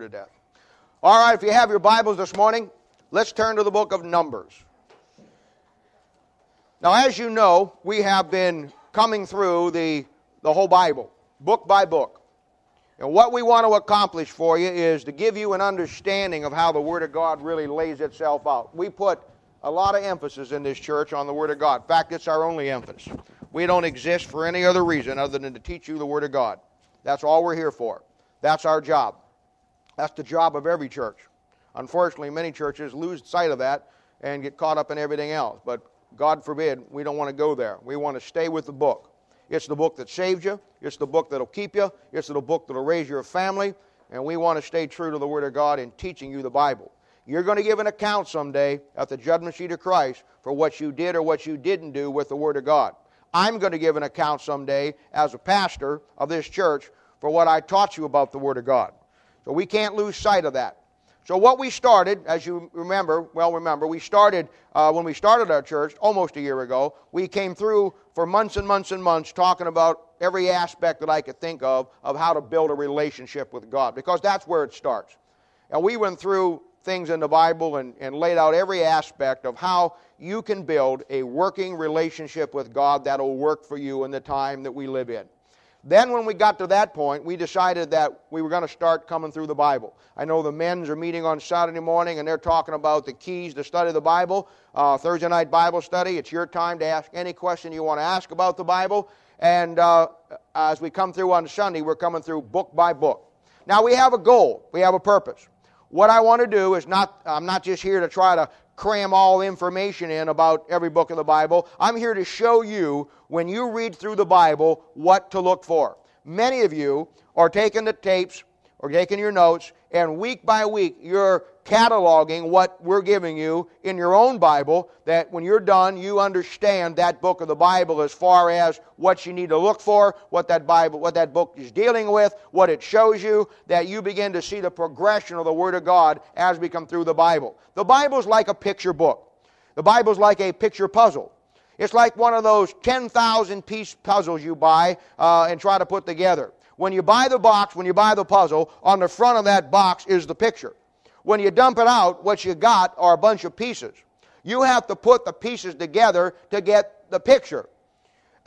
to death. All right, if you have your Bibles this morning, let's turn to the book of Numbers. Now, as you know, we have been coming through the, the whole Bible, book by book. And what we want to accomplish for you is to give you an understanding of how the Word of God really lays itself out. We put a lot of emphasis in this church on the Word of God. In fact, it's our only emphasis. We don't exist for any other reason other than to teach you the Word of God. That's all we're here for. That's our job. That's the job of every church. Unfortunately, many churches lose sight of that and get caught up in everything else. But God forbid, we don't want to go there. We want to stay with the book. It's the book that saved you, it's the book that'll keep you, it's the book that'll raise your family, and we want to stay true to the Word of God in teaching you the Bible. You're going to give an account someday at the judgment seat of Christ for what you did or what you didn't do with the Word of God. I'm going to give an account someday as a pastor of this church for what I taught you about the Word of God. So we can't lose sight of that. So what we started, as you remember, well remember, we started uh, when we started our church almost a year ago. We came through for months and months and months talking about every aspect that I could think of of how to build a relationship with God, because that's where it starts. And we went through things in the Bible and, and laid out every aspect of how you can build a working relationship with God that'll work for you in the time that we live in. Then, when we got to that point, we decided that we were going to start coming through the Bible. I know the men's are meeting on Saturday morning and they're talking about the keys to study the Bible. Uh, Thursday night Bible study. It's your time to ask any question you want to ask about the Bible. And uh, as we come through on Sunday, we're coming through book by book. Now, we have a goal, we have a purpose. What I want to do is not, I'm not just here to try to cram all information in about every book of the Bible. I'm here to show you, when you read through the Bible, what to look for. Many of you are taking the tapes or taking your notes, and week by week you're cataloging what we're giving you in your own Bible, that when you're done, you understand that book of the Bible as far as what you need to look for, what that Bible, what that book is dealing with, what it shows you, that you begin to see the progression of the Word of God as we come through the Bible. The Bible's like a picture book. The Bible's like a picture puzzle. It's like one of those 10,000 piece puzzles you buy uh, and try to put together. When you buy the box, when you buy the puzzle, on the front of that box is the picture. When you dump it out, what you got are a bunch of pieces. You have to put the pieces together to get the picture.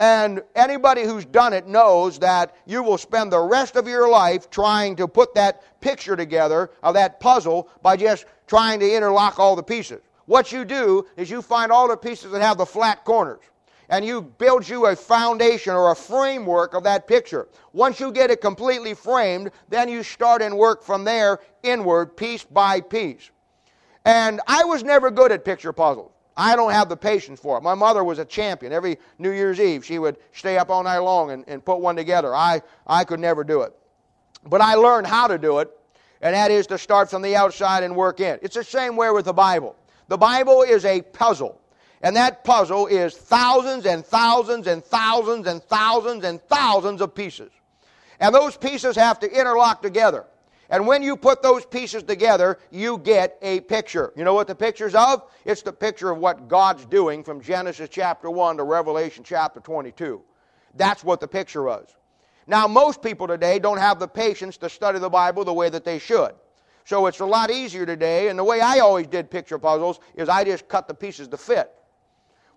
And anybody who's done it knows that you will spend the rest of your life trying to put that picture together of that puzzle by just trying to interlock all the pieces. What you do is you find all the pieces that have the flat corners and you build you a foundation or a framework of that picture. Once you get it completely framed, then you start and work from there inward, piece by piece. And I was never good at picture puzzles. I don't have the patience for it. My mother was a champion. Every New Year's Eve, she would stay up all night long and, and put one together. I, I could never do it. But I learned how to do it, and that is to start from the outside and work in. It's the same way with the Bible. The Bible is a puzzle. And that puzzle is thousands and thousands and thousands and thousands and thousands of pieces. And those pieces have to interlock together. And when you put those pieces together, you get a picture. You know what the picture's of? It's the picture of what God's doing from Genesis chapter 1 to Revelation chapter 22. That's what the picture was. Now, most people today don't have the patience to study the Bible the way that they should. So it's a lot easier today. And the way I always did picture puzzles is I just cut the pieces to fit.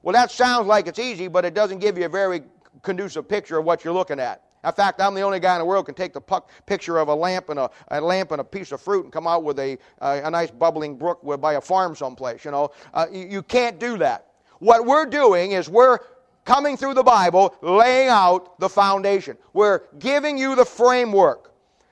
Well, that sounds like it's easy, but it doesn't give you a very conducive picture of what you're looking at. In fact, I'm the only guy in the world can take the picture of a lamp and a, a, lamp and a piece of fruit and come out with a, a nice bubbling brook by a farm someplace. You know, uh, you, you can't do that. What we're doing is we're coming through the Bible, laying out the foundation. We're giving you the framework.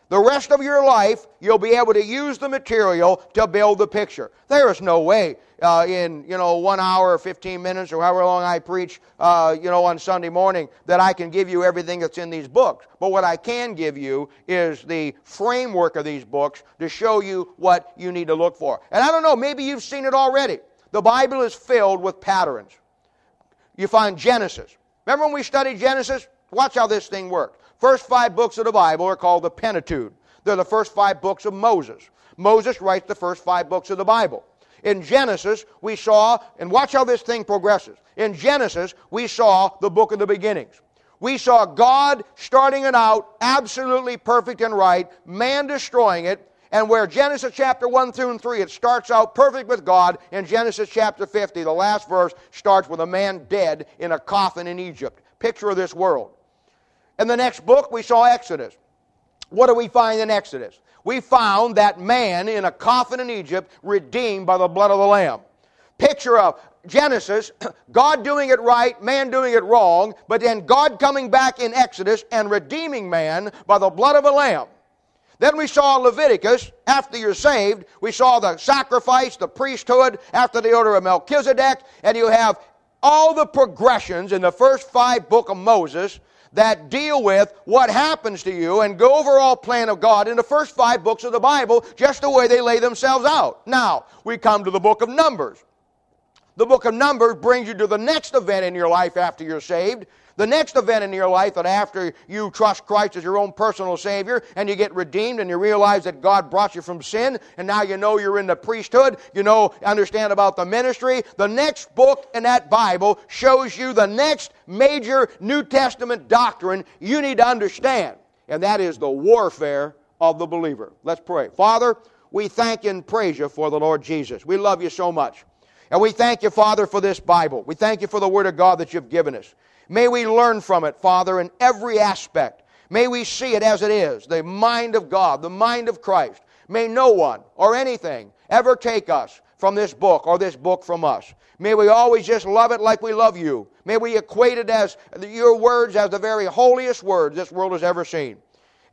The rest of your life, you'll be able to use the material to build the picture. There is no way uh, in, you know, one hour or 15 minutes or however long I preach, uh, you know, on Sunday morning that I can give you everything that's in these books. But what I can give you is the framework of these books to show you what you need to look for. And I don't know, maybe you've seen it already. The Bible is filled with patterns. You find Genesis. Remember when we studied Genesis? Watch how this thing worked. First five books of the Bible are called the Pentateuch. They're the first five books of Moses. Moses writes the first five books of the Bible. In Genesis, we saw, and watch how this thing progresses. In Genesis, we saw the book of the beginnings. We saw God starting it out absolutely perfect and right, man destroying it, And where Genesis chapter 1 through and 3, it starts out perfect with God. In Genesis chapter 50, the last verse starts with a man dead in a coffin in Egypt. Picture of this world. In the next book, we saw Exodus. What do we find in Exodus? We found that man in a coffin in Egypt redeemed by the blood of the Lamb. Picture of Genesis, God doing it right, man doing it wrong, but then God coming back in Exodus and redeeming man by the blood of a lamb. Then we saw Leviticus, after you're saved, we saw the sacrifice, the priesthood, after the order of Melchizedek, and you have all the progressions in the first five book of Moses that deal with what happens to you and go over all plan of God in the first five books of the Bible, just the way they lay themselves out. Now, we come to the book of Numbers. The book of Numbers brings you to the next event in your life after you're saved. The next event in your life that after you trust Christ as your own personal Savior and you get redeemed and you realize that God brought you from sin and now you know you're in the priesthood, you know, understand about the ministry. The next book in that Bible shows you the next major New Testament doctrine you need to understand, and that is the warfare of the believer. Let's pray. Father, we thank and praise you for the Lord Jesus. We love you so much. And we thank you, Father, for this Bible. We thank you for the Word of God that you've given us. May we learn from it, Father, in every aspect. May we see it as it is, the mind of God, the mind of Christ. May no one or anything ever take us from this book or this book from us. May we always just love it like we love you. May we equate it as your words as the very holiest words this world has ever seen.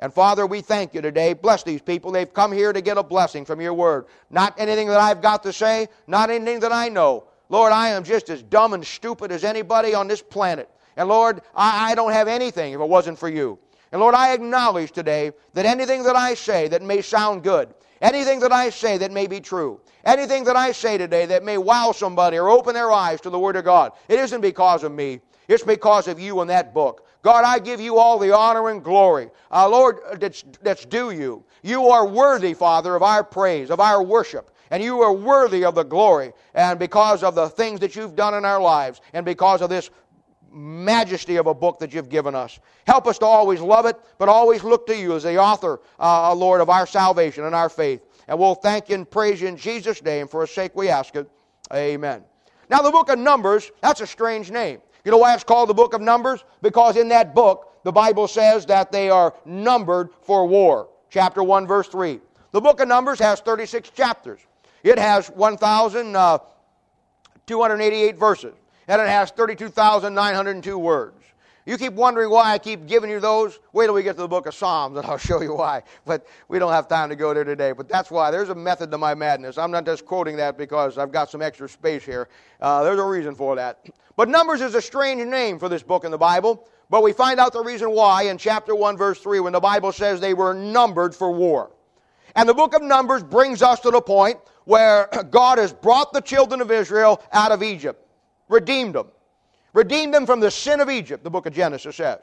And Father, we thank you today. Bless these people. They've come here to get a blessing from your word. Not anything that I've got to say, not anything that I know. Lord, I am just as dumb and stupid as anybody on this planet. And Lord, I, I don't have anything if it wasn't for you. And Lord, I acknowledge today that anything that I say that may sound good, anything that I say that may be true, anything that I say today that may wow somebody or open their eyes to the Word of God, it isn't because of me. It's because of you and that book. God, I give you all the honor and glory. Uh, Lord, that's, that's due you. You are worthy, Father, of our praise, of our worship. And you are worthy of the glory. And because of the things that you've done in our lives, and because of this majesty of a book that you've given us. Help us to always love it, but always look to you as the author, uh, Lord, of our salvation and our faith. And we'll thank you and praise you in Jesus' name. For his sake we ask it. Amen. Now, the book of Numbers, that's a strange name. You know why it's called the book of Numbers? Because in that book, the Bible says that they are numbered for war. Chapter 1, verse 3. The book of Numbers has 36 chapters. It has 1,288 uh, verses, and it has 32,902 words. You keep wondering why I keep giving you those. Wait till we get to the book of Psalms and I'll show you why. But we don't have time to go there today. But that's why. There's a method to my madness. I'm not just quoting that because I've got some extra space here. Uh, there's a reason for that. But Numbers is a strange name for this book in the Bible. But we find out the reason why in chapter 1, verse 3, when the Bible says they were numbered for war. And the book of Numbers brings us to the point where God has brought the children of Israel out of Egypt, redeemed them. Redeemed them from the sin of Egypt, the book of Genesis says.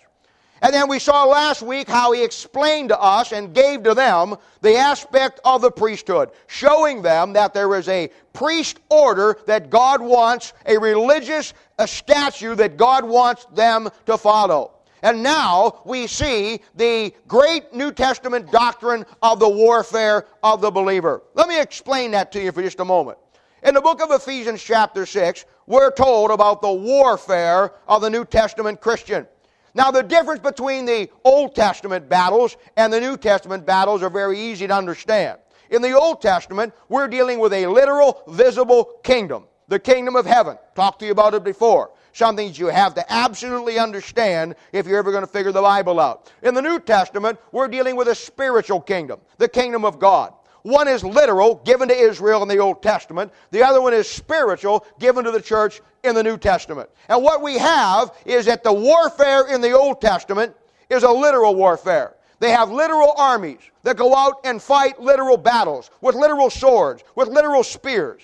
And then we saw last week how he explained to us and gave to them the aspect of the priesthood, showing them that there is a priest order that God wants, a religious a statue that God wants them to follow. And now we see the great New Testament doctrine of the warfare of the believer. Let me explain that to you for just a moment. In the book of Ephesians, chapter 6, we're told about the warfare of the New Testament Christian. Now, the difference between the Old Testament battles and the New Testament battles are very easy to understand. In the Old Testament, we're dealing with a literal, visible kingdom, the kingdom of heaven. Talked to you about it before. Something you have to absolutely understand if you're ever going to figure the Bible out. In the New Testament, we're dealing with a spiritual kingdom, the kingdom of God. One is literal, given to Israel in the Old Testament. The other one is spiritual, given to the church in the New Testament. And what we have is that the warfare in the Old Testament is a literal warfare. They have literal armies that go out and fight literal battles with literal swords, with literal spears.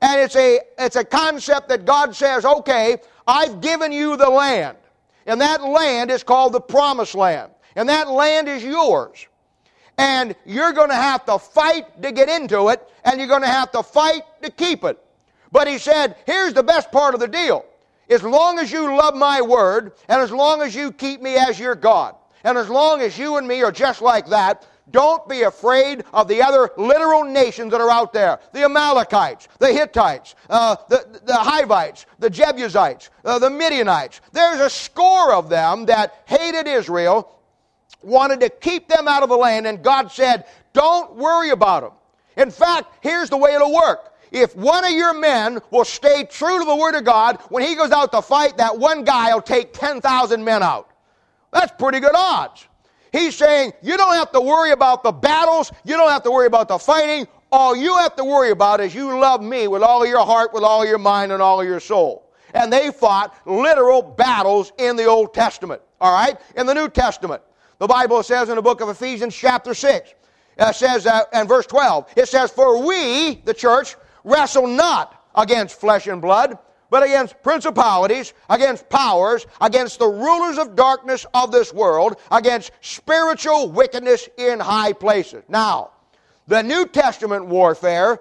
And it's a, it's a concept that God says, okay, I've given you the land. And that land is called the promised land. And that land is yours and you're going to have to fight to get into it, and you're going to have to fight to keep it. But he said, here's the best part of the deal. As long as you love my word, and as long as you keep me as your God, and as long as you and me are just like that, Don't be afraid of the other literal nations that are out there the Amalekites, the Hittites, uh, the, the Hivites, the Jebusites, uh, the Midianites. There's a score of them that hated Israel, wanted to keep them out of the land, and God said, Don't worry about them. In fact, here's the way it'll work if one of your men will stay true to the Word of God, when he goes out to fight, that one guy will take 10,000 men out. That's pretty good odds. He's saying, you don't have to worry about the battles, you don't have to worry about the fighting. All you have to worry about is you love me with all your heart, with all your mind, and all your soul. And they fought literal battles in the Old Testament. All right? In the New Testament, the Bible says in the book of Ephesians, chapter 6, it says, uh, and verse 12, it says, For we, the church, wrestle not against flesh and blood, but against principalities, against powers, against the rulers of darkness of this world, against spiritual wickedness in high places. Now, the New Testament warfare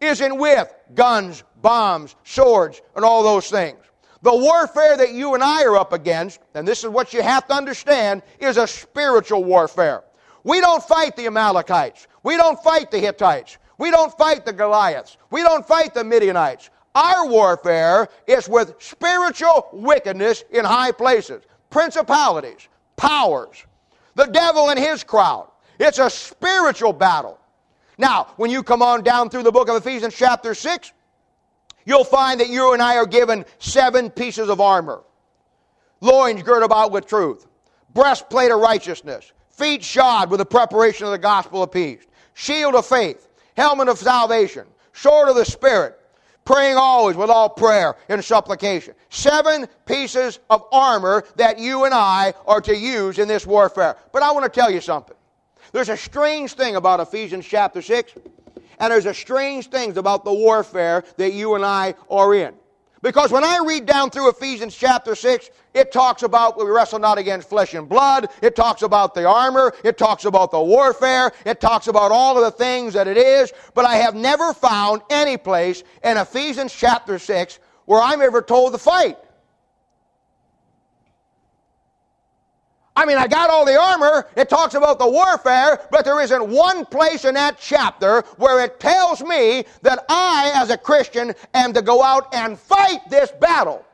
isn't with guns, bombs, swords, and all those things. The warfare that you and I are up against, and this is what you have to understand, is a spiritual warfare. We don't fight the Amalekites. We don't fight the Hittites. We don't fight the Goliaths. We don't fight the Midianites. Our warfare is with spiritual wickedness in high places, principalities, powers, the devil and his crowd. It's a spiritual battle. Now, when you come on down through the book of Ephesians, chapter 6, you'll find that you and I are given seven pieces of armor. Loins girt about with truth, breastplate of righteousness, feet shod with the preparation of the gospel of peace, shield of faith. Helmet of salvation, sword of the Spirit, praying always with all prayer and supplication. Seven pieces of armor that you and I are to use in this warfare. But I want to tell you something. There's a strange thing about Ephesians chapter 6, and there's a strange things about the warfare that you and I are in. Because when I read down through Ephesians chapter 6, it talks about we wrestle not against flesh and blood. It talks about the armor. It talks about the warfare. It talks about all of the things that it is. But I have never found any place in Ephesians chapter 6 where I'm ever told to fight. I mean, I got all the armor. It talks about the warfare, but there isn't one place in that chapter where it tells me that I, as a Christian, am to go out and fight this battle.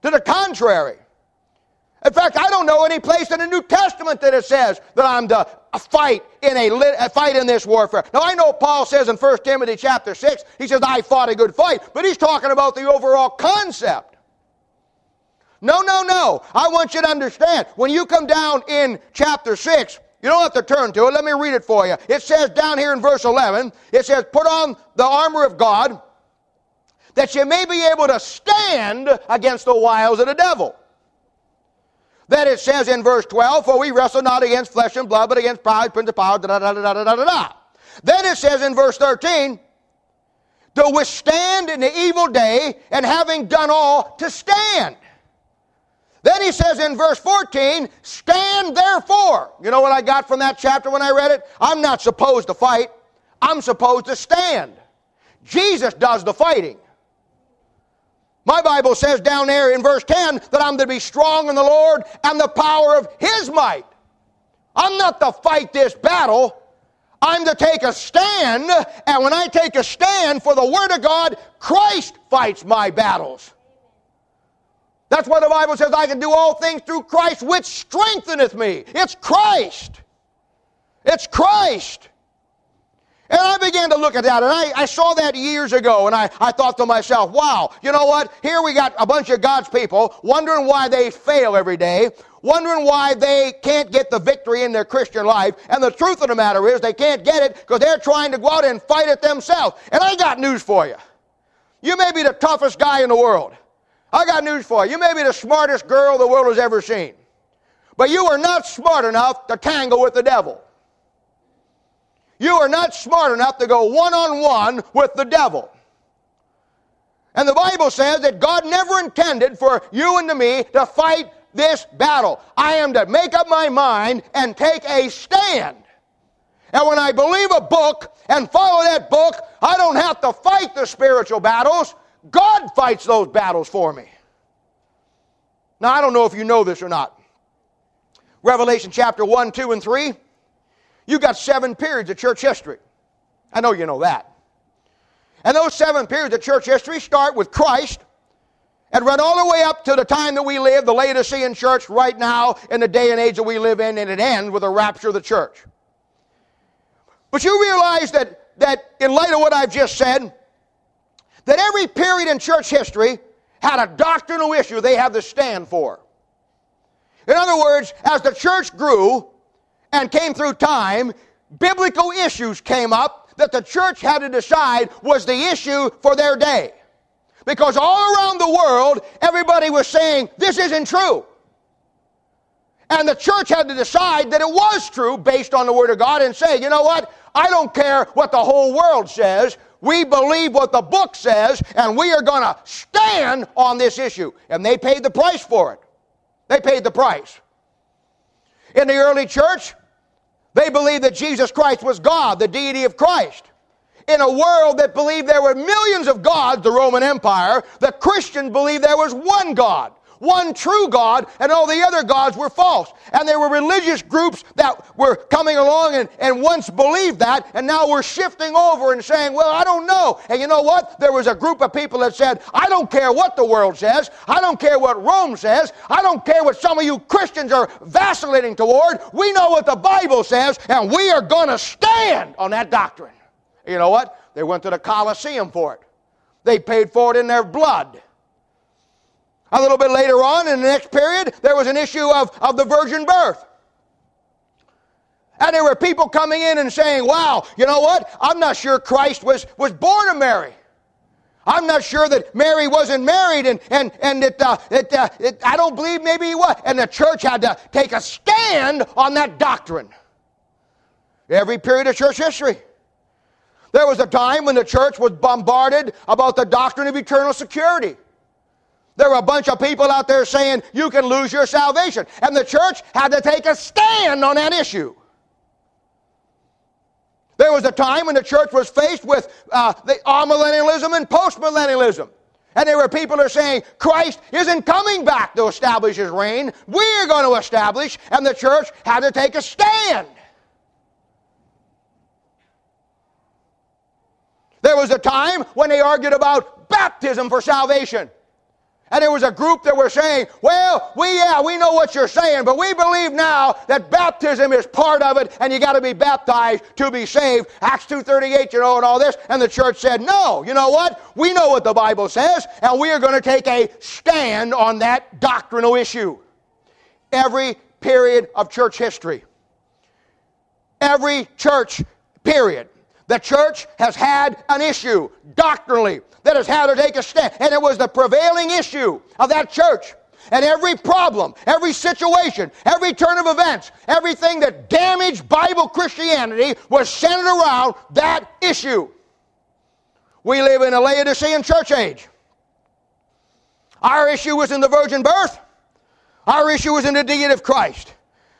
To the contrary. In fact, I don't know any place in the New Testament that it says that I'm to fight in a, a, uh, fight in this warfare. Now I know Paul says in 1 Timothy chapter 6, he says, I fought a good fight, but he's talking about the overall concept. No, no, no. I want you to understand. When you come down in chapter 6, you don't have to turn to it. Let me read it for you. It says down here in verse 11, it says, Put on the armor of God that you may be able to stand against the wiles of the devil. Then it says in verse 12, For we wrestle not against flesh and blood, but against pride, principalities, da da da da da da da da. Then it says in verse 13, To withstand in the evil day, and having done all, to stand. Then he says in verse 14, stand therefore. You know what I got from that chapter when I read it? I'm not supposed to fight, I'm supposed to stand. Jesus does the fighting. My Bible says down there in verse 10 that I'm to be strong in the Lord and the power of His might. I'm not to fight this battle. I'm to take a stand, and when I take a stand for the Word of God, Christ fights my battles. That's why the Bible says, I can do all things through Christ, which strengtheneth me. It's Christ. It's Christ. And I began to look at that, and I, I saw that years ago, and I, I thought to myself, wow, you know what? Here we got a bunch of God's people wondering why they fail every day, wondering why they can't get the victory in their Christian life. And the truth of the matter is, they can't get it because they're trying to go out and fight it themselves. And I got news for you. You may be the toughest guy in the world. I got news for you. You may be the smartest girl the world has ever seen, but you are not smart enough to tangle with the devil. You are not smart enough to go one on one with the devil. And the Bible says that God never intended for you and to me to fight this battle. I am to make up my mind and take a stand. And when I believe a book and follow that book, I don't have to fight the spiritual battles. God fights those battles for me. Now, I don't know if you know this or not. Revelation chapter 1, 2, and 3, you got seven periods of church history. I know you know that. And those seven periods of church history start with Christ and run all the way up to the time that we live, the Laodicean church right now, in the day and age that we live in, and it ends with the rapture of the church. But you realize that, that in light of what I've just said, that every period in church history had a doctrinal issue they had to stand for. In other words, as the church grew and came through time, biblical issues came up that the church had to decide was the issue for their day. Because all around the world, everybody was saying, this isn't true. And the church had to decide that it was true based on the Word of God and say, you know what? I don't care what the whole world says. We believe what the book says, and we are going to stand on this issue. And they paid the price for it. They paid the price. In the early church, they believed that Jesus Christ was God, the deity of Christ. In a world that believed there were millions of gods, the Roman Empire, the Christians believed there was one God one true God, and all the other gods were false. And there were religious groups that were coming along and, and once believed that, and now we're shifting over and saying, well, I don't know. And you know what? There was a group of people that said, I don't care what the world says, I don't care what Rome says, I don't care what some of you Christians are vacillating toward. We know what the Bible says, and we are going to stand on that doctrine. You know what? They went to the Colosseum for it. They paid for it in their blood. A little bit later on in the next period, there was an issue of, of the virgin birth. And there were people coming in and saying, wow, you know what? I'm not sure Christ was, was born of Mary. I'm not sure that Mary wasn't married and, and, and that, uh, that uh, it, I don't believe maybe he was. And the church had to take a stand on that doctrine. Every period of church history. There was a time when the church was bombarded about the doctrine of eternal security. There were a bunch of people out there saying you can lose your salvation. And the church had to take a stand on that issue. There was a time when the church was faced with uh, the amillennialism and postmillennialism. And there were people who are saying Christ isn't coming back to establish his reign. We're going to establish, and the church had to take a stand. There was a time when they argued about baptism for salvation. And there was a group that were saying, well, we, yeah, we know what you're saying, but we believe now that baptism is part of it and you got to be baptized to be saved. Acts 2.38, you know, and all this. And the church said, no, you know what? We know what the Bible says and we are going to take a stand on that doctrinal issue. Every period of church history. Every church period. The church has had an issue doctrinally that has had to take a stand. And it was the prevailing issue of that church. And every problem, every situation, every turn of events, everything that damaged Bible Christianity was centered around that issue. We live in a Laodicean church age. Our issue was in the virgin birth. Our issue was in the deity of Christ.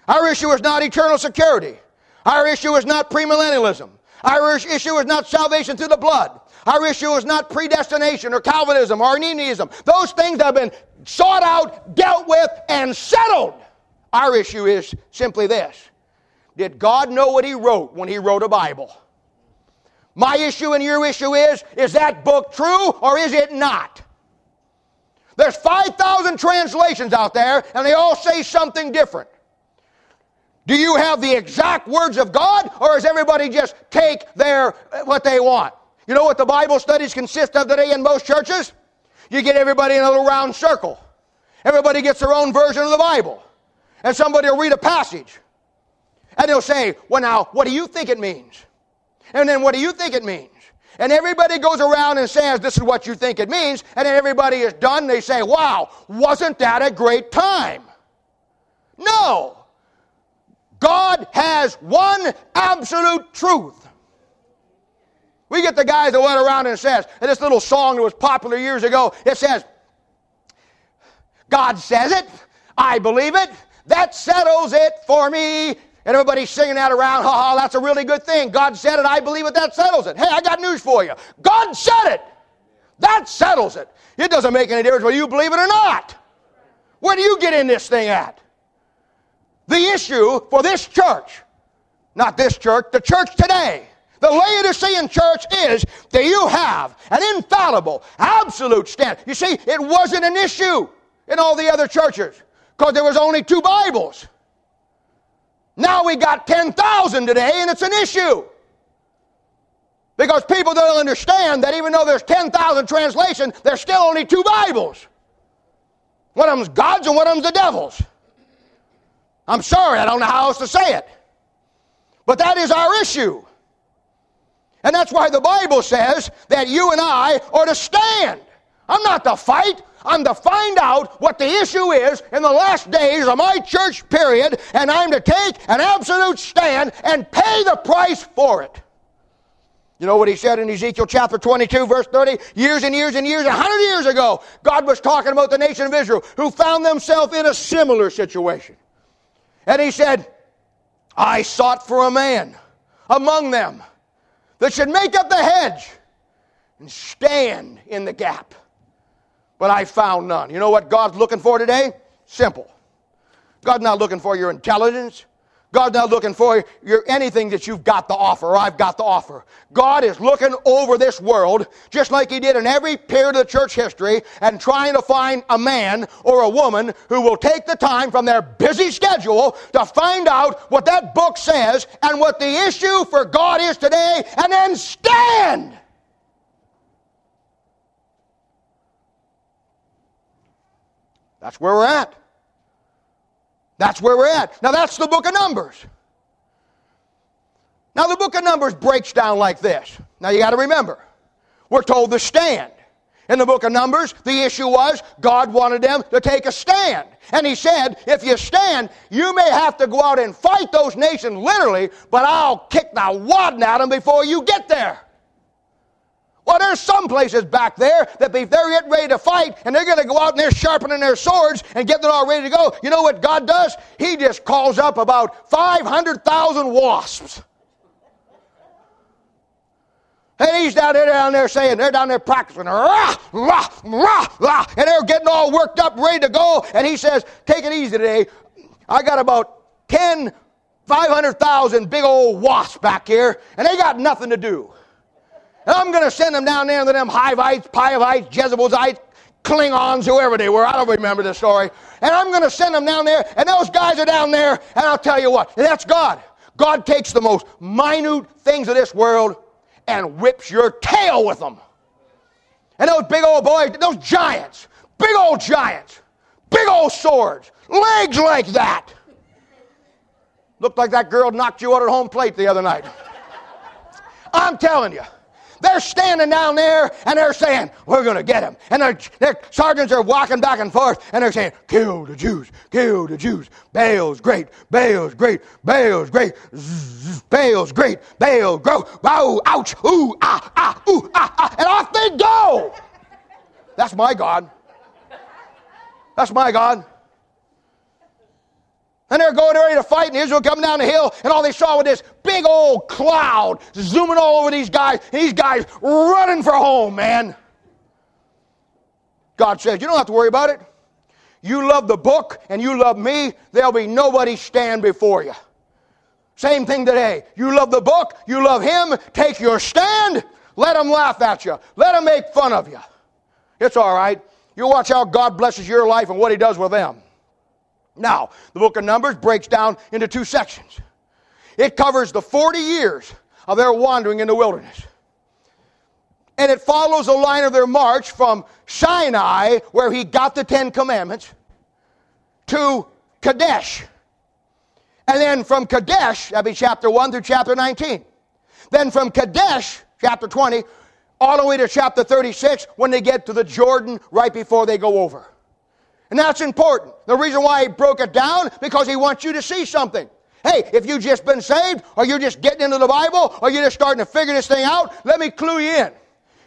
Our issue is not eternal security. Our issue is not premillennialism. Our issue is not salvation through the blood. Our issue is not predestination or Calvinism or Arminianism. Those things have been sought out, dealt with, and settled. Our issue is simply this Did God know what He wrote when He wrote a Bible? My issue and your issue is is that book true or is it not? There's 5,000 translations out there, and they all say something different. Do you have the exact words of God, or does everybody just take their uh, what they want? You know what the Bible studies consist of today in most churches? You get everybody in a little round circle. Everybody gets their own version of the Bible. And somebody will read a passage. And they'll say, Well, now, what do you think it means? And then, what do you think it means? And everybody goes around and says, This is what you think it means. And then everybody is done. They say, Wow, wasn't that a great time? No. God has one absolute truth. We get the guys that went around and says, and this little song that was popular years ago, it says, God says it, I believe it, that settles it for me. And everybody's singing that around, ha ha, that's a really good thing. God said it, I believe it, that settles it. Hey, I got news for you. God said it. That settles it. It doesn't make any difference whether you believe it or not. Where do you get in this thing at? The issue for this church, not this church, the church today, the Laodicean church is do you have an infallible, absolute stand? You see, it wasn't an issue in all the other churches because there was only two Bibles. Now we got 10,000 today and it's an issue. Because people don't understand that even though there's 10,000 translations, there's still only two Bibles. One of them's God's and one of them's the devil's. I'm sorry, I don't know how else to say it. But that is our issue. And that's why the Bible says that you and I are to stand. I'm not to fight. I'm to find out what the issue is in the last days of my church period, and I'm to take an absolute stand and pay the price for it. You know what he said in Ezekiel chapter 22, verse 30? Years and years and years, a hundred years ago, God was talking about the nation of Israel who found themselves in a similar situation. And he said, I sought for a man among them that should make up the hedge and stand in the gap. But I found none. You know what God's looking for today? Simple. God's not looking for your intelligence. God's not looking for your, anything that you've got to offer or I've got to offer. God is looking over this world just like He did in every period of the church history and trying to find a man or a woman who will take the time from their busy schedule to find out what that book says and what the issue for God is today and then stand. That's where we're at. That's where we're at. Now, that's the book of Numbers. Now, the book of Numbers breaks down like this. Now, you got to remember, we're told to stand. In the book of Numbers, the issue was God wanted them to take a stand. And He said, if you stand, you may have to go out and fight those nations literally, but I'll kick the wadding at them before you get there. Well, there's some places back there that if they're getting ready to fight and they're going to go out and they're sharpening their swords and getting it all ready to go, you know what God does? He just calls up about 500,000 wasps. And he's down there, down there saying, they're down there practicing, rah, rah, rah, rah, and they're getting all worked up, ready to go. And he says, take it easy today. I got about 10, 500,000 big old wasps back here, and they got nothing to do. And I'm going to send them down there into them Hivites, Pivites, Jezebelites, Klingons, whoever they were. I don't remember the story. And I'm going to send them down there, and those guys are down there, and I'll tell you what, that's God. God takes the most minute things of this world and whips your tail with them. And those big old boys, those giants, big old giants, big old swords, legs like that. Looked like that girl knocked you out at home plate the other night. I'm telling you. They're standing down there and they're saying, We're going to get him. And their, their sergeants are walking back and forth and they're saying, Kill the Jews, kill the Jews. Baal's great, Baal's great, Baal's great, zzz, Baal's great, Baal, grow, bow, ouch, ooh, ah, ah, ooh, ah, ah. And off they go. That's my God. That's my God. And they're going ready to fight, and Israel coming down the hill, and all they saw was this big old cloud zooming all over these guys, these guys running for home, man. God says, You don't have to worry about it. You love the book and you love me, there'll be nobody stand before you. Same thing today. You love the book, you love him, take your stand, let them laugh at you, let them make fun of you. It's all right. You watch how God blesses your life and what he does with them. Now, the book of Numbers breaks down into two sections. It covers the 40 years of their wandering in the wilderness. And it follows the line of their march from Sinai, where he got the Ten Commandments, to Kadesh. And then from Kadesh, that'd be chapter 1 through chapter 19. Then from Kadesh, chapter 20, all the way to chapter 36, when they get to the Jordan right before they go over. And that's important. The reason why he broke it down, because he wants you to see something. Hey, if you've just been saved, or you're just getting into the Bible, or you're just starting to figure this thing out, let me clue you in.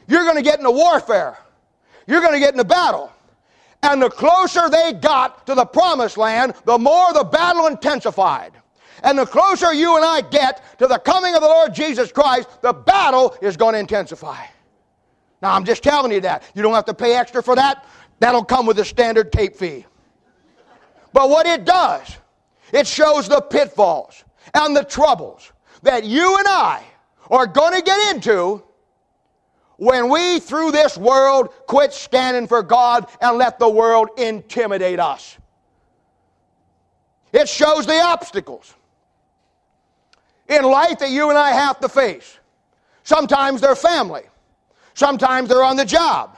You're going to get into warfare. You're going to get into battle. And the closer they got to the promised land, the more the battle intensified. And the closer you and I get to the coming of the Lord Jesus Christ, the battle is going to intensify. Now, I'm just telling you that. You don't have to pay extra for that. That'll come with a standard tape fee. But what it does It shows the pitfalls and the troubles that you and I are going to get into when we, through this world, quit standing for God and let the world intimidate us. It shows the obstacles in life that you and I have to face. Sometimes they're family, sometimes they're on the job,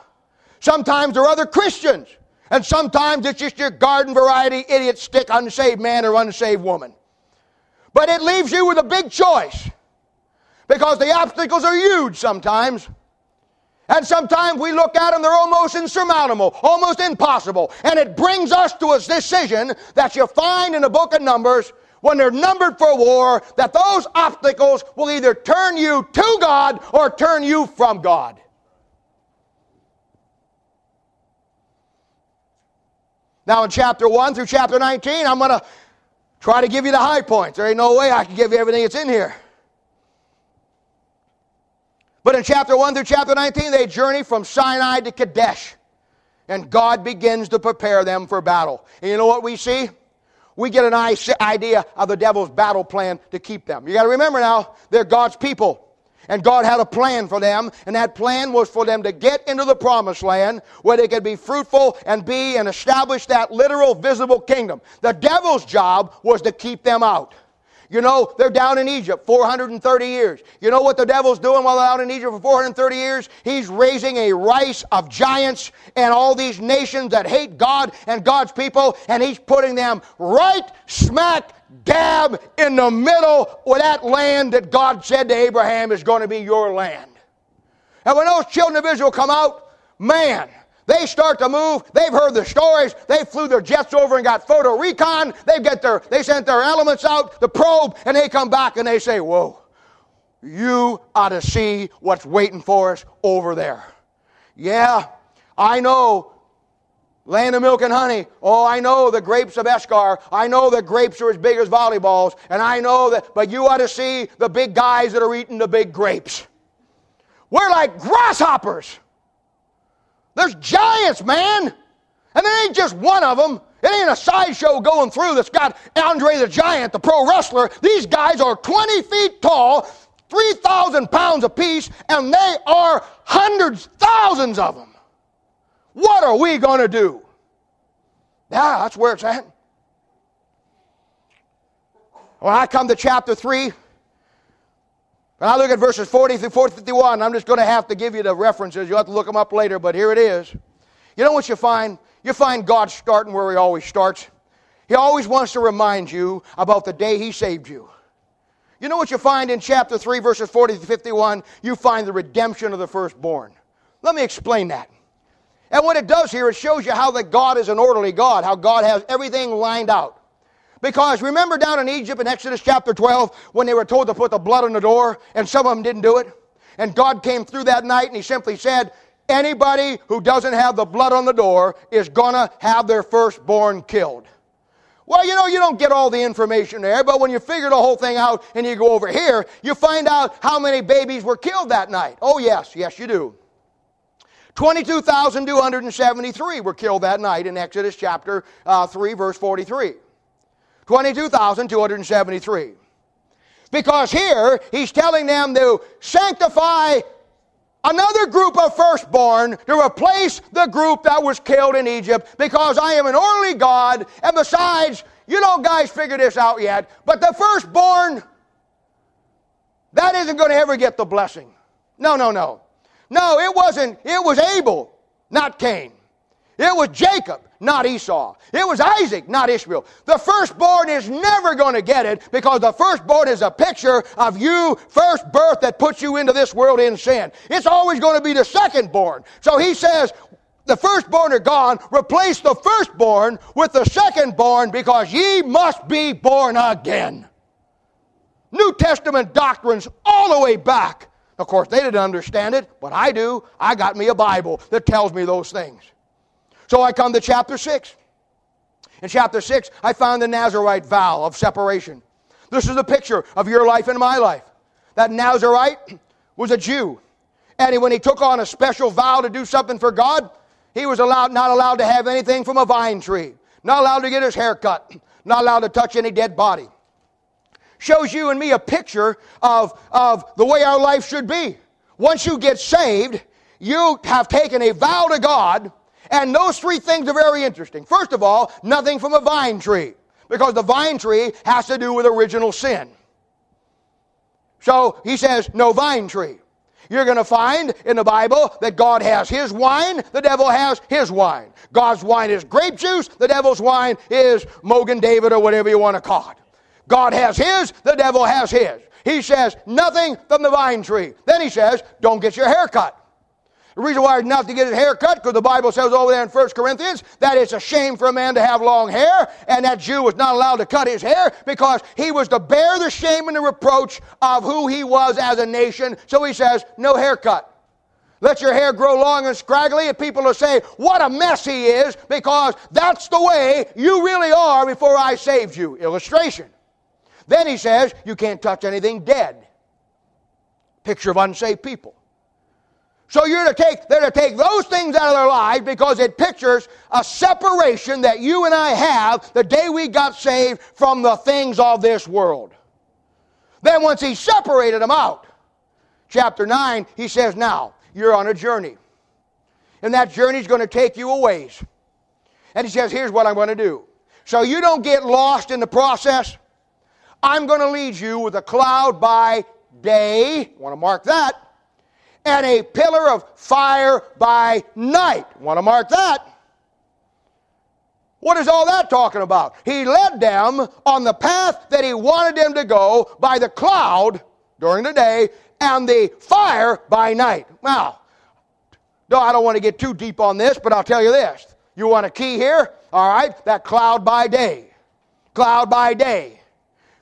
sometimes they're other Christians, and sometimes it's just your garden variety idiot stick unsaved man or unsaved woman. But it leaves you with a big choice because the obstacles are huge sometimes. And sometimes we look at them, they're almost insurmountable, almost impossible. And it brings us to a decision that you find in the book of Numbers when they're numbered for war, that those obstacles will either turn you to God or turn you from God. Now, in chapter 1 through chapter 19, I'm going to try to give you the high points. There ain't no way I can give you everything that's in here. But in chapter 1 through chapter 19, they journey from Sinai to Kadesh. And God begins to prepare them for battle. And you know what we see? We get an idea of the devil's battle plan to keep them. You got to remember now, they're God's people. And God had a plan for them, and that plan was for them to get into the promised land where they could be fruitful and be and establish that literal, visible kingdom. The devil's job was to keep them out. You know, they're down in Egypt 430 years. You know what the devil's doing while they're out in Egypt for 430 years? He's raising a race of giants and all these nations that hate God and God's people, and he's putting them right smack dab in the middle of that land that God said to Abraham is going to be your land. And when those children of Israel come out, man, they start to move. They've heard the stories. They flew their jets over and got photo recon. They get their, they sent their elements out, the probe, and they come back and they say, whoa, you ought to see what's waiting for us over there. Yeah, I know land of milk and honey. Oh, I know the grapes of Eshcol. I know the grapes are as big as volleyballs. And I know that, but you ought to see the big guys that are eating the big grapes. We're like grasshoppers. There's giants, man. And there ain't just one of them. It ain't a sideshow going through that's got Andre the Giant, the pro wrestler. These guys are 20 feet tall, 3,000 pounds apiece, and they are hundreds, thousands of them. What are we going to do? Yeah, that's where it's at. When I come to chapter 3, when I look at verses 40 through 51, I'm just going to have to give you the references. You'll have to look them up later, but here it is. You know what you find? You find God starting where He always starts. He always wants to remind you about the day He saved you. You know what you find in chapter 3, verses 40 to 51? You find the redemption of the firstborn. Let me explain that. And what it does here, it shows you how that God is an orderly God, how God has everything lined out. Because remember down in Egypt in Exodus chapter 12 when they were told to put the blood on the door and some of them didn't do it? And God came through that night and He simply said, Anybody who doesn't have the blood on the door is to have their firstborn killed. Well, you know, you don't get all the information there, but when you figure the whole thing out and you go over here, you find out how many babies were killed that night. Oh, yes, yes, you do. 22,273 were killed that night in Exodus chapter uh, 3, verse 43. 22,273. Because here he's telling them to sanctify another group of firstborn to replace the group that was killed in Egypt because I am an orderly God. And besides, you don't guys figure this out yet, but the firstborn, that isn't going to ever get the blessing. No, no, no. No, it wasn't. It was Abel, not Cain. It was Jacob, not Esau. It was Isaac, not Ishmael. The firstborn is never going to get it because the firstborn is a picture of you, first birth that puts you into this world in sin. It's always going to be the secondborn. So he says, the firstborn are gone. Replace the firstborn with the secondborn because ye must be born again. New Testament doctrines all the way back. Of course, they didn't understand it, but I do. I got me a Bible that tells me those things. So I come to chapter 6. In chapter 6, I found the Nazarite vow of separation. This is a picture of your life and my life. That Nazarite was a Jew. And when he took on a special vow to do something for God, he was allowed, not allowed to have anything from a vine tree, not allowed to get his hair cut, not allowed to touch any dead body. Shows you and me a picture of, of the way our life should be. Once you get saved, you have taken a vow to God, and those three things are very interesting. First of all, nothing from a vine tree, because the vine tree has to do with original sin. So he says, no vine tree. You're going to find in the Bible that God has his wine, the devil has his wine. God's wine is grape juice, the devil's wine is Mogen David or whatever you want to call it. God has his, the devil has his. He says, nothing from the vine tree. Then he says, don't get your hair cut. The reason why he's not to get his hair cut, because the Bible says over there in 1 Corinthians that it's a shame for a man to have long hair, and that Jew was not allowed to cut his hair because he was to bear the shame and the reproach of who he was as a nation. So he says, no haircut. Let your hair grow long and scraggly, and people will say, What a mess he is, because that's the way you really are before I saved you. Illustration. Then he says, You can't touch anything dead. Picture of unsaved people. So you're to take, they're to take those things out of their lives because it pictures a separation that you and I have the day we got saved from the things of this world. Then once he separated them out, chapter 9, he says, now you're on a journey. And that journey is going to take you a ways. And he says, here's what I'm going to do. So you don't get lost in the process. I'm going to lead you with a cloud by day. Want to mark that and a pillar of fire by night. Want to mark that? What is all that talking about? He led them on the path that he wanted them to go by the cloud during the day and the fire by night. Now, no, I don't want to get too deep on this, but I'll tell you this. You want a key here? All right, that cloud by day. Cloud by day.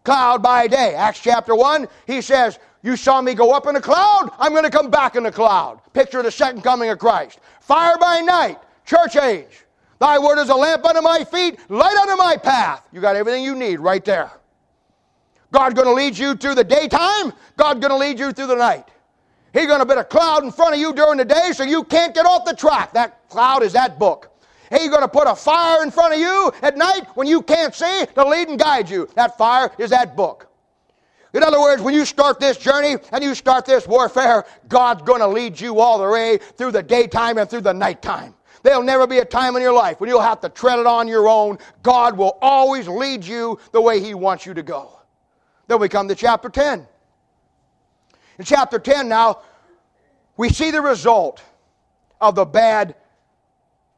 Cloud by day. Acts chapter 1, he says, you saw me go up in a cloud, I'm going to come back in a cloud. Picture the second coming of Christ. Fire by night, church age. Thy word is a lamp unto my feet, light unto my path. You got everything you need right there. God's going to lead you through the daytime, God's going to lead you through the night. He's going to put a cloud in front of you during the day so you can't get off the track. That cloud is that book. He's going to put a fire in front of you at night when you can't see to lead and guide you. That fire is that book. In other words, when you start this journey and you start this warfare, God's going to lead you all the way through the daytime and through the nighttime. There'll never be a time in your life when you'll have to tread it on your own. God will always lead you the way He wants you to go. Then we come to chapter 10. In chapter 10 now, we see the result of the bad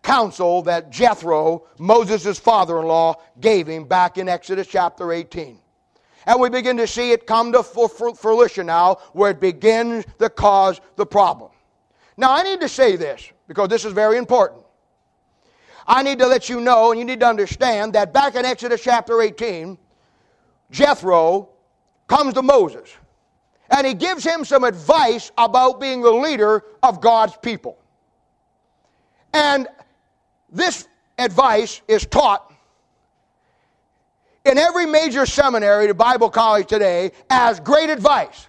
counsel that Jethro, Moses' father in law, gave him back in Exodus chapter 18. And we begin to see it come to fruition now, where it begins to cause the problem. Now, I need to say this because this is very important. I need to let you know, and you need to understand that back in Exodus chapter 18, Jethro comes to Moses and he gives him some advice about being the leader of God's people. And this advice is taught in every major seminary to Bible college today as great advice.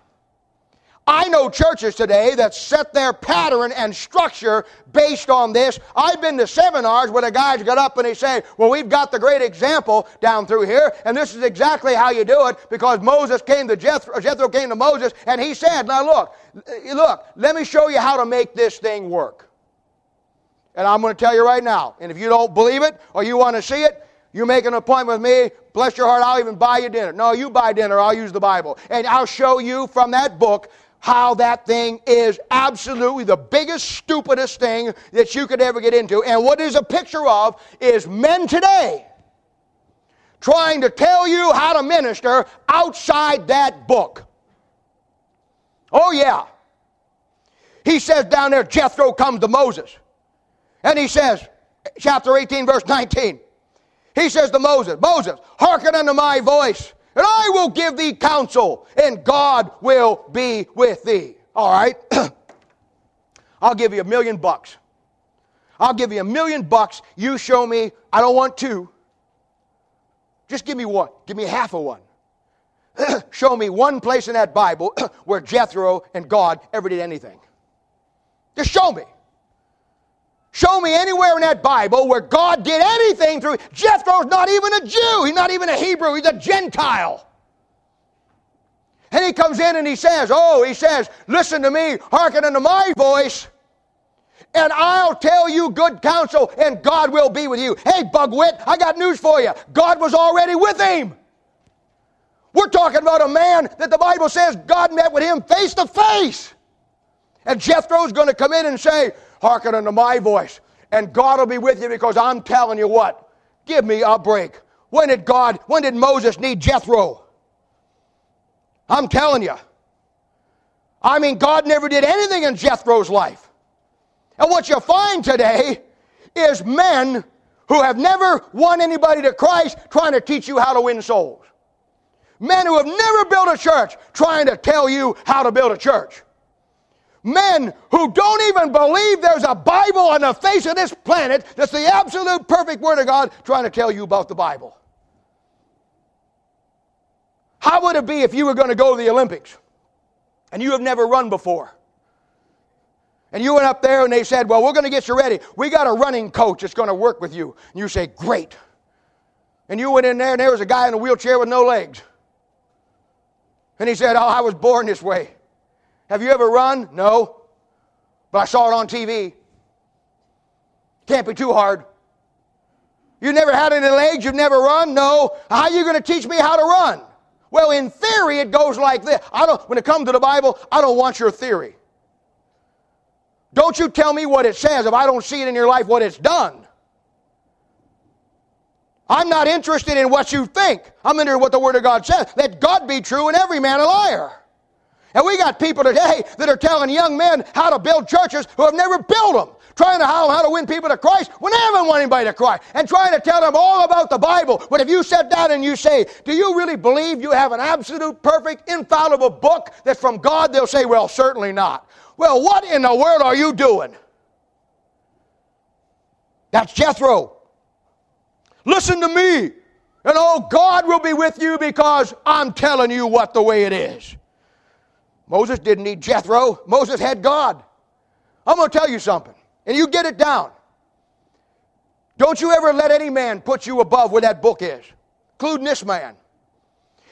I know churches today that set their pattern and structure based on this. I've been to seminars where the guys got up and they say, Well, we've got the great example down through here, and this is exactly how you do it because Moses came to Jethro, Jethro came to Moses, and he said, Now look, look, let me show you how to make this thing work. And I'm going to tell you right now, and if you don't believe it or you want to see it, you make an appointment with me, bless your heart, I'll even buy you dinner. No, you buy dinner, I'll use the Bible. And I'll show you from that book how that thing is absolutely the biggest, stupidest thing that you could ever get into. And what is a picture of is men today trying to tell you how to minister outside that book. Oh, yeah. He says down there, Jethro comes to Moses. And he says, chapter 18, verse 19, he says to Moses, Moses, hearken unto my voice, and I will give thee counsel, and God will be with thee. All right? I'll give you a million bucks. I'll give you a million bucks. You show me, I don't want two. Just give me one. Give me half of one. show me one place in that Bible where Jethro and God ever did anything. Just show me. Show me anywhere in that Bible where God did anything through. Jethro's not even a Jew. He's not even a Hebrew. He's a Gentile. And he comes in and he says, Oh, he says, listen to me, hearken unto my voice, and I'll tell you good counsel, and God will be with you. Hey, Bugwit, I got news for you. God was already with him. We're talking about a man that the Bible says God met with him face to face. And Jethro's going to come in and say, hearken unto my voice, and God will be with you because I'm telling you what, give me a break. When did God, when did Moses need Jethro? I'm telling you. I mean, God never did anything in Jethro's life. And what you find today is men who have never won anybody to Christ trying to teach you how to win souls. Men who have never built a church trying to tell you how to build a church men who don't even believe there's a Bible on the face of this planet that's the absolute perfect Word of God trying to tell you about the Bible. How would it be if you were going to go to the Olympics and you have never run before? And you went up there and they said, Well, we're going to get you ready. We got a running coach that's going to work with you. And you say, Great. And you went in there and there was a guy in a wheelchair with no legs. And he said, Oh, I was born this way. Have you ever run? No. But I saw it on TV. Can't be too hard. You never had any legs? You've never run? No. How are you going to teach me how to run? Well, in theory, it goes like this. I don't, when it comes to the Bible, I don't want your theory. Don't you tell me what it says if I don't see it in your life what it's done. I'm not interested in what you think. I'm interested in what the Word of God says. Let God be true and every man a liar. And we got people today that are telling young men how to build churches who have never built them, trying to how, how to win people to Christ when they haven't won anybody to Christ, and trying to tell them all about the Bible. But if you sit down and you say, Do you really believe you have an absolute, perfect, infallible book that's from God? They'll say, Well, certainly not. Well, what in the world are you doing? That's Jethro. Listen to me. And oh, God will be with you because I'm telling you what the way it is. Moses didn't need Jethro, Moses had God. I'm going to tell you something, and you get it down. Don't you ever let any man put you above where that book is, including this man.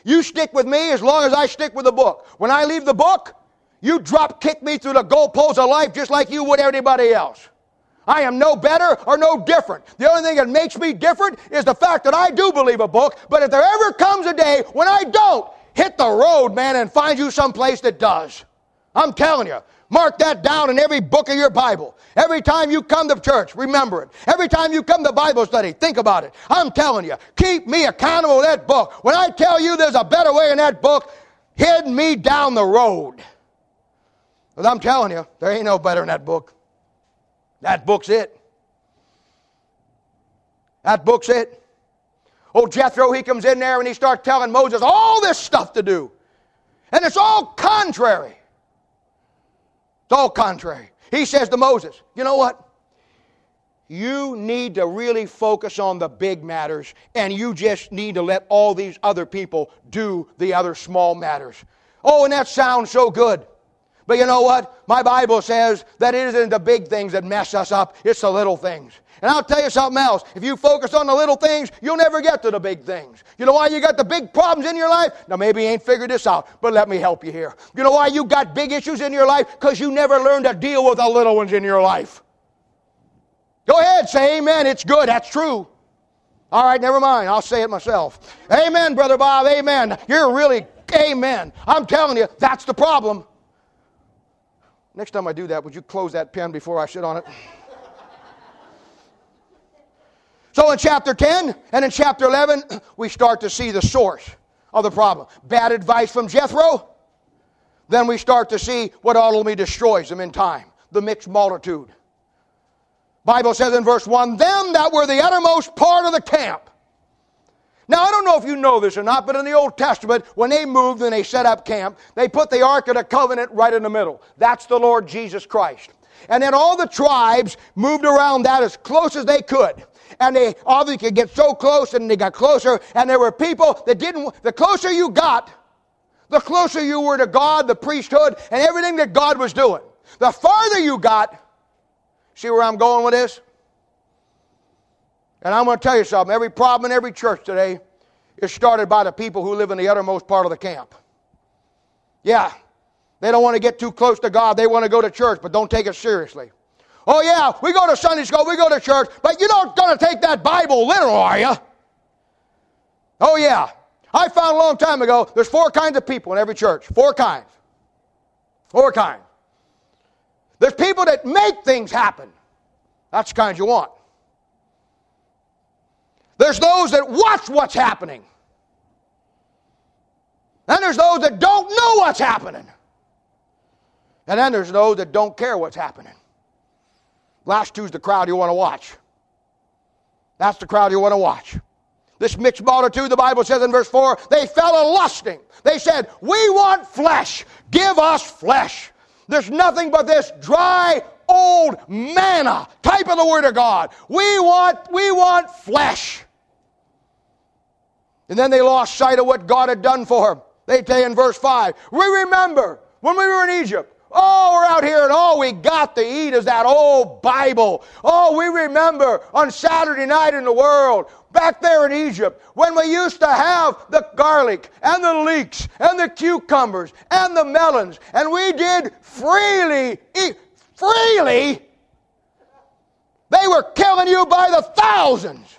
You stick with me as long as I stick with the book. When I leave the book, you drop kick me through the goalposts of life just like you would anybody else. I am no better or no different. The only thing that makes me different is the fact that I do believe a book, but if there ever comes a day when I don't, hit the road, man, and find you some place that does. I'm telling you. Mark that down in every book of your Bible. Every time you come to church, remember it. Every time you come to Bible study, think about it. I'm telling you, keep me accountable to that book. When I tell you there's a better way in that book, head me down the road. But I'm telling you, there ain't no better in that book. That book's it. That book's it. Old Jethro, he comes in there and he starts telling Moses all this stuff to do. And it's all contrary. It's all contrary. He says to Moses, You know what? You need to really focus on the big matters, and you just need to let all these other people do the other small matters. Oh, and that sounds so good. But you know what? My Bible says that it isn't the big things that mess us up, it's the little things. And I'll tell you something else. If you focus on the little things, you'll never get to the big things. You know why you got the big problems in your life? Now, maybe you ain't figured this out, but let me help you here. You know why you got big issues in your life? Because you never learned to deal with the little ones in your life. Go ahead, say amen. It's good. That's true. All right, never mind. I'll say it myself. Amen, Brother Bob. Amen. You're really, amen. I'm telling you, that's the problem. Next time I do that, would you close that pen before I sit on it? So in chapter 10 and in chapter 11, we start to see the source of the problem. Bad advice from Jethro. Then we start to see what ultimately destroys them in time the mixed multitude. Bible says in verse 1 Them that were the uttermost part of the camp. Now, I don't know if you know this or not, but in the Old Testament, when they moved and they set up camp, they put the Ark of the Covenant right in the middle. That's the Lord Jesus Christ. And then all the tribes moved around that as close as they could and they obviously could get so close and they got closer and there were people that didn't the closer you got the closer you were to god the priesthood and everything that god was doing the farther you got See where I'm going with this? And I'm going to tell you something. Every problem in every church today is started by the people who live in the uttermost part of the camp. Yeah, they don't want to get too close to God. They want to go to church, but don't take it seriously. Oh, yeah, we go to Sunday school, we go to church, but you're not going to take that Bible literal, are you? Oh, yeah. I found a long time ago there's four kinds of people in every church. Four kinds. Four kinds. There's people that make things happen. That's the kind you want. There's those that watch what's happening. Then there's those that don't know what's happening. And then there's those that don't care what's happening. Last two's the crowd you want to watch. That's the crowd you want to watch. This mixed multitude, the Bible says in verse 4, they fell a lusting. They said, We want flesh. Give us flesh. There's nothing but this dry, old manna type of the Word of God. We want, we want flesh. And then they lost sight of what God had done for them. They say in verse 5, We remember when we were in Egypt. Oh, we're out here and all we got to eat is that old Bible. Oh, we remember on Saturday night in the world, back there in Egypt, when we used to have the garlic and the leeks and the cucumbers and the melons, and we did freely eat. Freely? They were killing you by the thousands.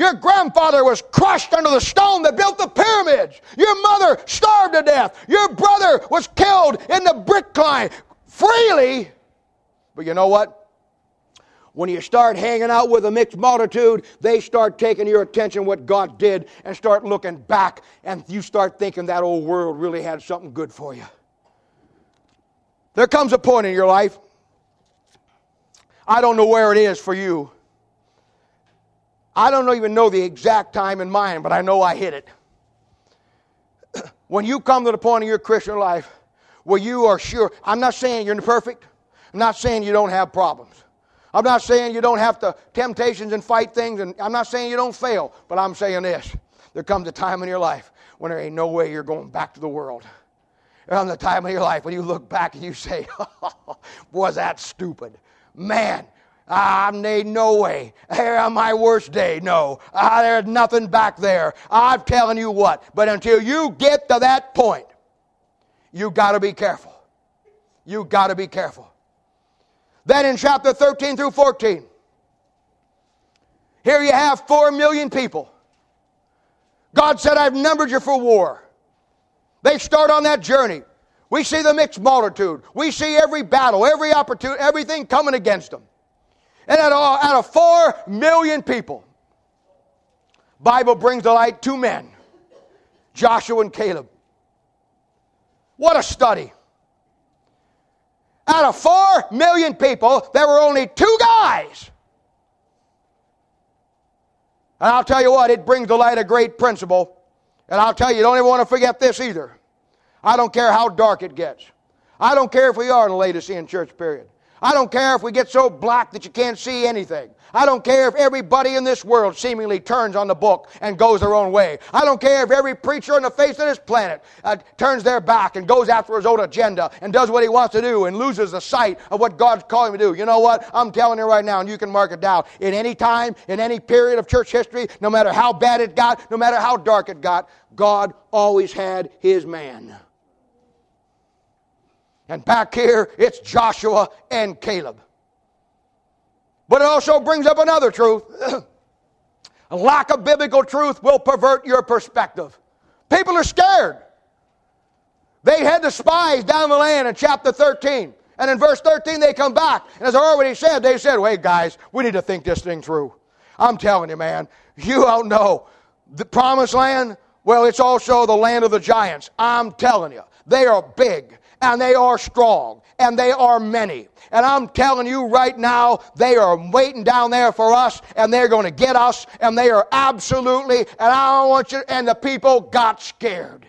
Your grandfather was crushed under the stone that built the pyramids. Your mother starved to death. Your brother was killed in the brick line freely. But you know what? When you start hanging out with a mixed multitude, they start taking your attention what God did and start looking back, and you start thinking that old world really had something good for you. There comes a point in your life, I don't know where it is for you, I don't even know the exact time in mind, but I know I hit it. when you come to the point in your Christian life where you are sure, I'm not saying you're perfect, I'm not saying you don't have problems. I'm not saying you don't have to temptations and fight things, and I'm not saying you don't fail, but I'm saying this. There comes a time in your life when there ain't no way you're going back to the world. There comes a time in your life when you look back and you say, was that stupid? Man, Ah, nay, no way. Here on my worst day, no. Ah, there's nothing back there. I'm telling you what. But until you get to that point, you got to be careful. You got to be careful. Then in chapter 13 through 14, here you have four million people. God said, I've numbered you for war. They start on that journey. We see the mixed multitude. We see every battle, every opportunity, everything coming against them. And out of, out of four million people, Bible brings to light two men, Joshua and Caleb. What a study. Out of four million people, there were only two guys. And I'll tell you what, it brings to light a great principle. And I'll tell you, you don't even want to forget this either. I don't care how dark it gets. I don't care if we are in the Laodicean church period. I don't care if we get so black that you can't see anything. I don't care if everybody in this world seemingly turns on the book and goes their own way. I don't care if every preacher on the face of this planet uh, turns their back and goes after his own agenda and does what he wants to do and loses the sight of what God's calling him to do. You know what? I'm telling you right now, and you can mark it down. In any time, in any period of church history, no matter how bad it got, no matter how dark it got, God always had his man. And back here, it's Joshua and Caleb. But it also brings up another truth. A lack of biblical truth will pervert your perspective. People are scared. They had the spies down the land in chapter 13. And in verse 13, they come back. And as I already said, they said, wait, guys, we need to think this thing through. I'm telling you, man, you don't know. The promised land, well, it's also the land of the giants. I'm telling you, they are big and they are strong and they are many. And I'm telling you right now, they are waiting down there for us and they're going to get us and they are absolutely, and I don't want you, and the people got scared.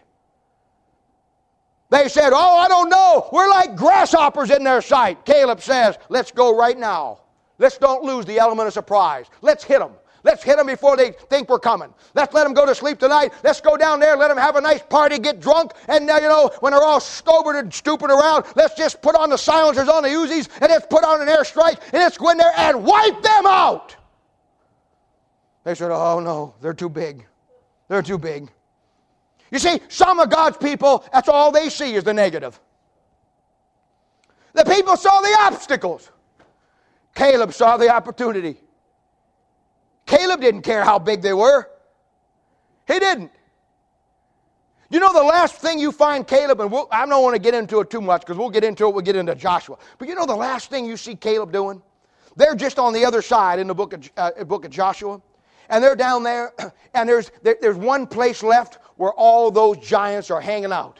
They said, Oh, I don't know. We're like grasshoppers in their sight. Caleb says, Let's go right now. Let's don't lose the element of surprise. Let's hit them. Let's hit them before they think we're coming. Let's let them go to sleep tonight. Let's go down there, let them have a nice party, get drunk, and now, you know, when they're all sobered and stupid around, let's just put on the silencers on the Uzis and let's put on an airstrike and let's go in there and wipe them out. They said, oh no, they're too big. They're too big. You see, some of God's people, that's all they see is the negative. The people saw the obstacles. Caleb saw the opportunity. Caleb didn't care how big they were. He didn't. You know, the last thing you find Caleb, and we'll, I don't want to get into it too much because we'll get into it, we'll get into Joshua. But you know the last thing you see Caleb doing? They're just on the other side in the book of, uh, book of Joshua. And they're down there, and there's, there, there's one place left where all those giants are hanging out.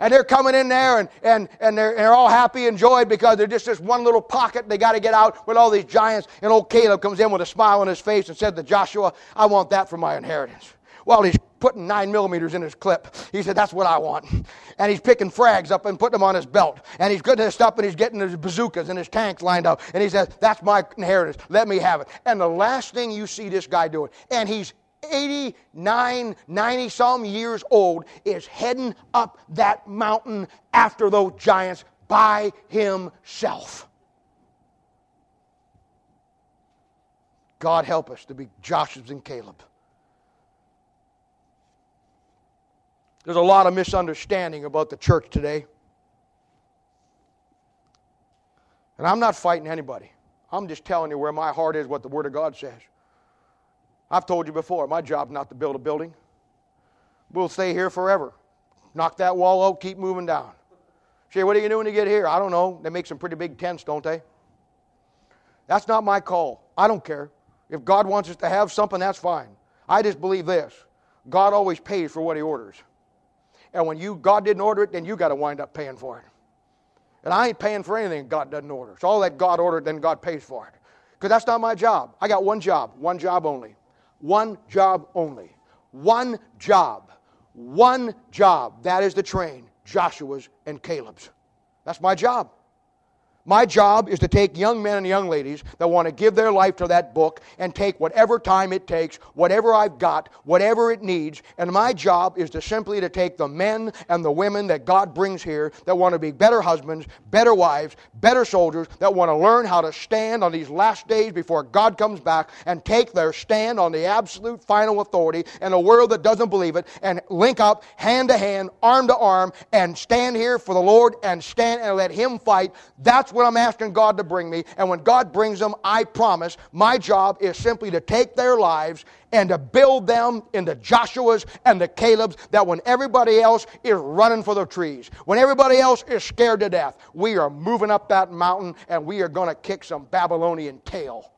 And they're coming in there and, and, and they're, they're all happy and joyed because they're just this one little pocket they got to get out with all these giants. And old Caleb comes in with a smile on his face and said to Joshua, I want that for my inheritance. Well, he's putting nine millimeters in his clip. He said, That's what I want. And he's picking frags up and putting them on his belt. And he's getting his stuff and he's getting his bazookas and his tanks lined up. And he says, That's my inheritance. Let me have it. And the last thing you see this guy doing, and he's 89, 90 some years old, is heading up that mountain after those giants by himself. God help us to be Joshua's and Caleb. There's a lot of misunderstanding about the church today. And I'm not fighting anybody. I'm just telling you where my heart is, what the Word of God says. I've told you before, my job's not to build a building. We'll stay here forever. Knock that wall out, keep moving down. Say, what are you doing to get here? I don't know. They make some pretty big tents, don't they? That's not my call. I don't care. If God wants us to have something, that's fine. I just believe this God always pays for what He orders. And when you God didn't order it, then you got to wind up paying for it. And I ain't paying for anything God doesn't order. So all that God ordered, then God pays for it. Because that's not my job. I got one job, one job only. One job only. One job. One job. That is the train Joshua's and Caleb's. That's my job. My job is to take young men and young ladies that want to give their life to that book and take whatever time it takes, whatever I've got, whatever it needs. And my job is to simply to take the men and the women that God brings here that want to be better husbands, better wives, better soldiers, that want to learn how to stand on these last days before God comes back and take their stand on the absolute final authority in a world that doesn't believe it and link up hand to hand, arm to arm, and stand here for the Lord and stand and let Him fight. That's what what I'm asking God to bring me. And when God brings them, I promise my job is simply to take their lives and to build them into Joshua's and the Caleb's that when everybody else is running for the trees, when everybody else is scared to death, we are moving up that mountain and we are going to kick some Babylonian tail.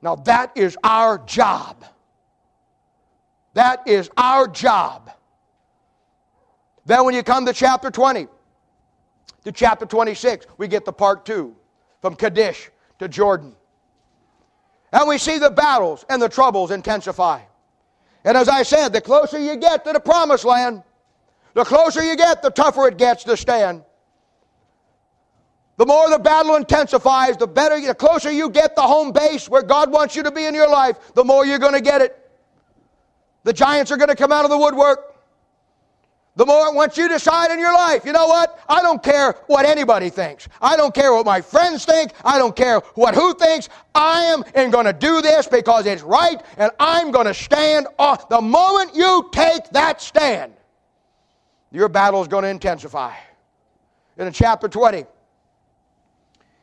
Now that is our job. That is our job. Then when you come to chapter 20, to chapter 26, we get the part two from Kadesh to Jordan. And we see the battles and the troubles intensify. And as I said, the closer you get to the promised land, the closer you get, the tougher it gets to stand. The more the battle intensifies, the better, the closer you get the home base where God wants you to be in your life, the more you're going to get it. The giants are going to come out of the woodwork. The more once you decide in your life, you know what? I don't care what anybody thinks. I don't care what my friends think. I don't care what who thinks. I am going to do this because it's right and I'm going to stand off. The moment you take that stand, your battle is going to intensify. In chapter 20,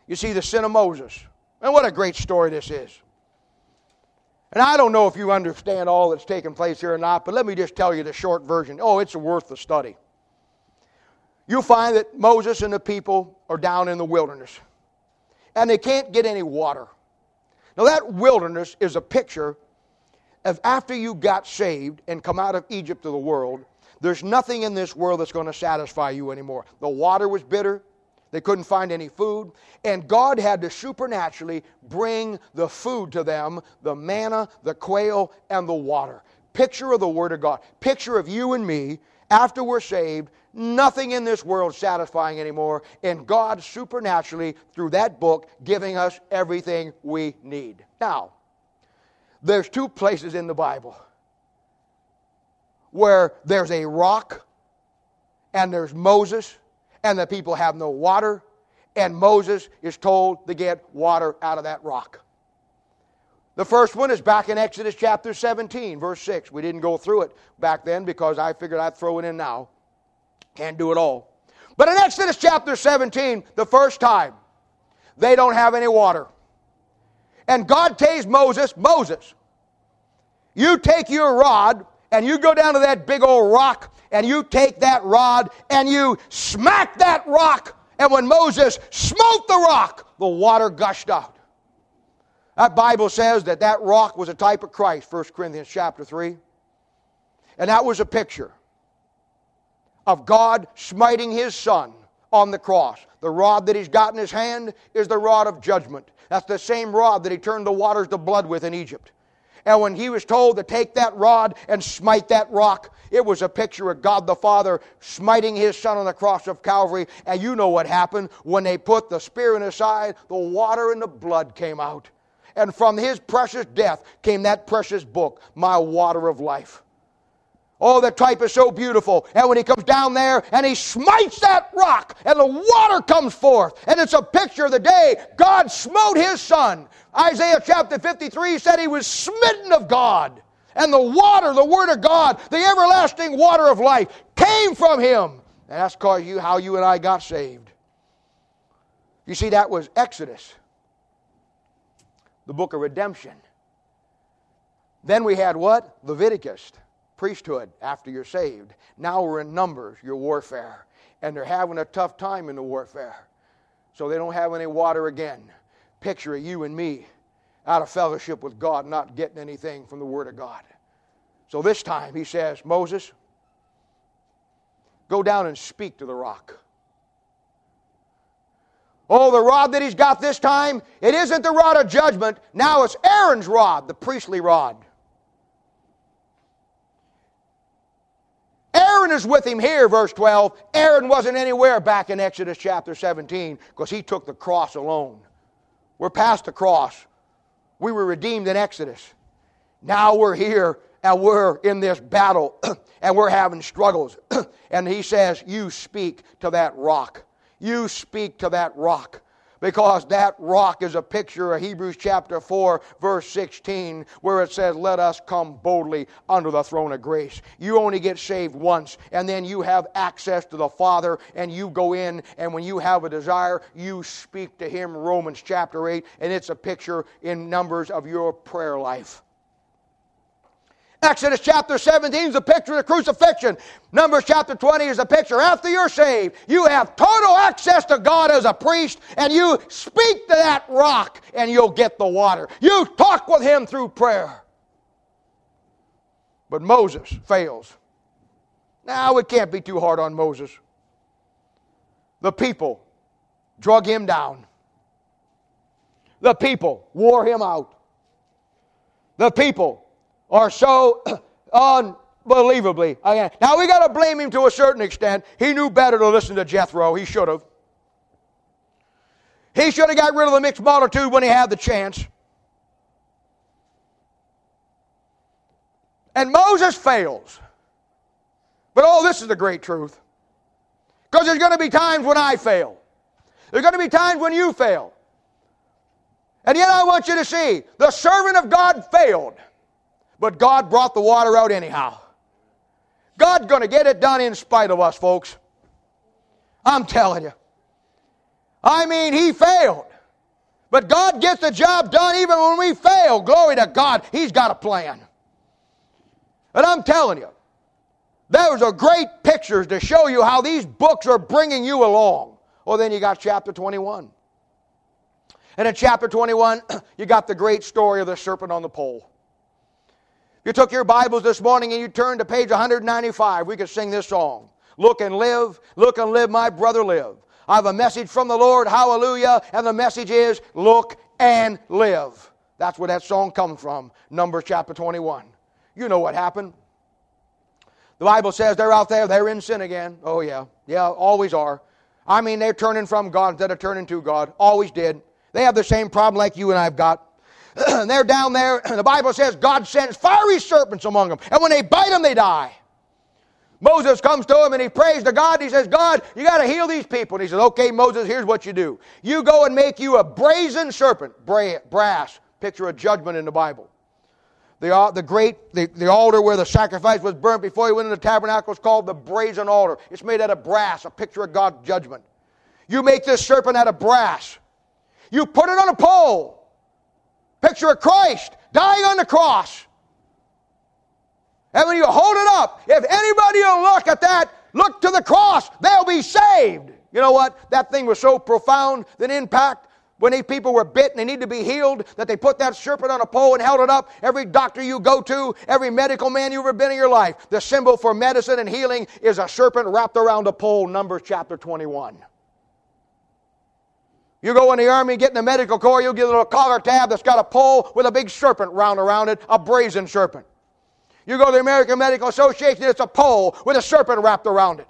you see the sin of Moses. And what a great story this is. And I don't know if you understand all that's taking place here or not, but let me just tell you the short version. Oh, it's worth the study. You'll find that Moses and the people are down in the wilderness, and they can't get any water. Now, that wilderness is a picture of after you got saved and come out of Egypt to the world, there's nothing in this world that's going to satisfy you anymore. The water was bitter, they couldn't find any food. And God had to supernaturally bring the food to them the manna, the quail, and the water. Picture of the Word of God. Picture of you and me after we're saved, nothing in this world satisfying anymore, and God supernaturally, through that book, giving us everything we need. Now, there's two places in the Bible where there's a rock and there's Moses, and the people have no water, and Moses is told to get water out of that rock. The first one is back in Exodus chapter 17, verse 6. We didn't go through it back then because I figured I'd throw it in now. Can't do it all. But in Exodus chapter 17, the first time, they don't have any water. And God tells Moses, Moses, you take your rod and you go down to that big old rock and you take that rod and you smack that rock. And when Moses smote the rock, the water gushed out. That Bible says that that rock was a type of Christ, 1 Corinthians chapter 3. And that was a picture of God smiting his son on the cross. The rod that he's got in his hand is the rod of judgment. That's the same rod that he turned the waters to blood with in Egypt. And when he was told to take that rod and smite that rock, it was a picture of God the Father smiting his son on the cross of Calvary. And you know what happened. When they put the spear in his side, the water and the blood came out. And from his precious death came that precious book, My Water of Life. Oh, the type is so beautiful. And when he comes down there and he smites that rock and the water comes forth, and it's a picture of the day God smote his son. Isaiah chapter 53 said he was smitten of God. And the water, the word of God, the everlasting water of life came from him. And that's cause you how you and I got saved. You see, that was Exodus the book of redemption. Then we had what? Leviticus, priesthood after you're saved. Now we're in Numbers, your warfare. And they're having a tough time in the warfare. So they don't have any water again. Picture of you and me out of fellowship with God, not getting anything from the Word of God. So this time he says, Moses, go down and speak to the rock. Oh, the rod that he's got this time, it isn't the rod of judgment. Now it's Aaron's rod, the priestly rod. Aaron is with him here, verse 12. Aaron wasn't anywhere back in Exodus chapter 17 because he took the cross alone. We're past the cross. We were redeemed in Exodus. Now we're here and we're in this battle and we're having struggles. and he says, You speak to that rock. You speak to that rock because that rock is a picture of Hebrews chapter 4, verse 16, where it says, Let us come boldly under the throne of grace. You only get saved once, and then you have access to the Father, and you go in, and when you have a desire, you speak to Him, Romans chapter 8, and it's a picture in numbers of your prayer life. Exodus chapter 17 is a picture of the crucifixion. Numbers chapter 20 is a picture after you're saved. You have total access to God as a priest, and you speak to that rock, and you'll get the water. You talk with Him through prayer. But Moses fails. Now, it can't be too hard on Moses. The people drug him down. The people wore him out. The people are so unbelievably. Now we got to blame him to a certain extent. He knew better to listen to Jethro. He should have. He should have got rid of the mixed multitude when he had the chance. And Moses fails. But oh, this is the great truth. Because there's going to be times when I fail. There's going to be times when you fail. And yet I want you to see the servant of God failed. But God brought the water out anyhow. God's going to get it done in spite of us, folks. I'm telling you. I mean, He failed. But God gets the job done even when we fail. Glory to God. He's got a plan. And I'm telling you, those are great pictures to show you how these books are bringing you along. Well, then you got chapter 21. And in chapter 21, you got the great story of the serpent on the pole. You took your Bibles this morning and you turned to page 195. We could sing this song. Look and live, look and live, my brother, live. I have a message from the Lord, hallelujah, and the message is look and live. That's where that song comes from, Numbers chapter 21. You know what happened. The Bible says they're out there, they're in sin again. Oh, yeah. Yeah, always are. I mean, they're turning from God instead of turning to God. Always did. They have the same problem like you and I've got. they're down there, and the Bible says God sends fiery serpents among them. And when they bite them, they die. Moses comes to him and he prays to God. He says, God, you got to heal these people. And he says, Okay, Moses, here's what you do. You go and make you a brazen serpent, brass, picture of judgment in the Bible. The, the great, the, the altar where the sacrifice was burnt before he went into the tabernacle is called the brazen altar. It's made out of brass, a picture of God's judgment. You make this serpent out of brass. You put it on a pole. Picture of Christ dying on the cross. And when you hold it up, if anybody will look at that, look to the cross, they'll be saved. You know what? That thing was so profound, that impact. When these people were bit and they need to be healed, that they put that serpent on a pole and held it up. Every doctor you go to, every medical man you've ever been in your life, the symbol for medicine and healing is a serpent wrapped around a pole, Numbers chapter 21. You go in the army, get in the medical corps, you'll get a little collar tab that's got a pole with a big serpent round around it, a brazen serpent. You go to the American Medical Association, it's a pole with a serpent wrapped around it.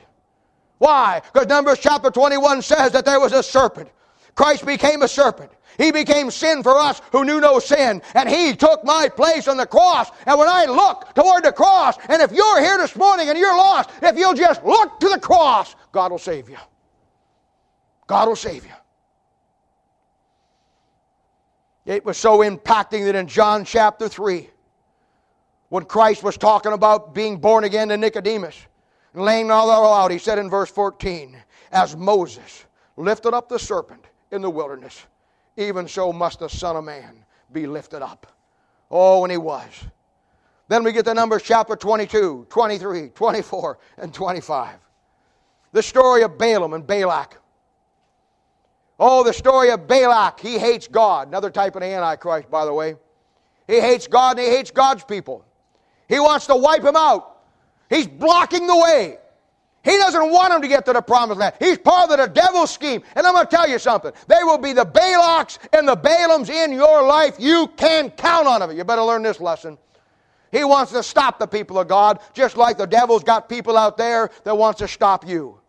Why? Because Numbers chapter 21 says that there was a serpent. Christ became a serpent. He became sin for us who knew no sin, and He took my place on the cross. And when I look toward the cross, and if you're here this morning and you're lost, if you'll just look to the cross, God will save you. God will save you. It was so impacting that in John chapter 3, when Christ was talking about being born again to Nicodemus and laying all that out, he said in verse 14, As Moses lifted up the serpent in the wilderness, even so must the Son of Man be lifted up. Oh, and he was. Then we get to Numbers chapter 22, 23, 24, and 25. The story of Balaam and Balak. Oh, the story of Balak. He hates God. Another type of Antichrist, by the way. He hates God and he hates God's people. He wants to wipe him out. He's blocking the way. He doesn't want him to get to the promised land. He's part of the devil's scheme. And I'm going to tell you something. There will be the Balaks and the Balaams in your life. You can count on them. You better learn this lesson. He wants to stop the people of God, just like the devil's got people out there that wants to stop you.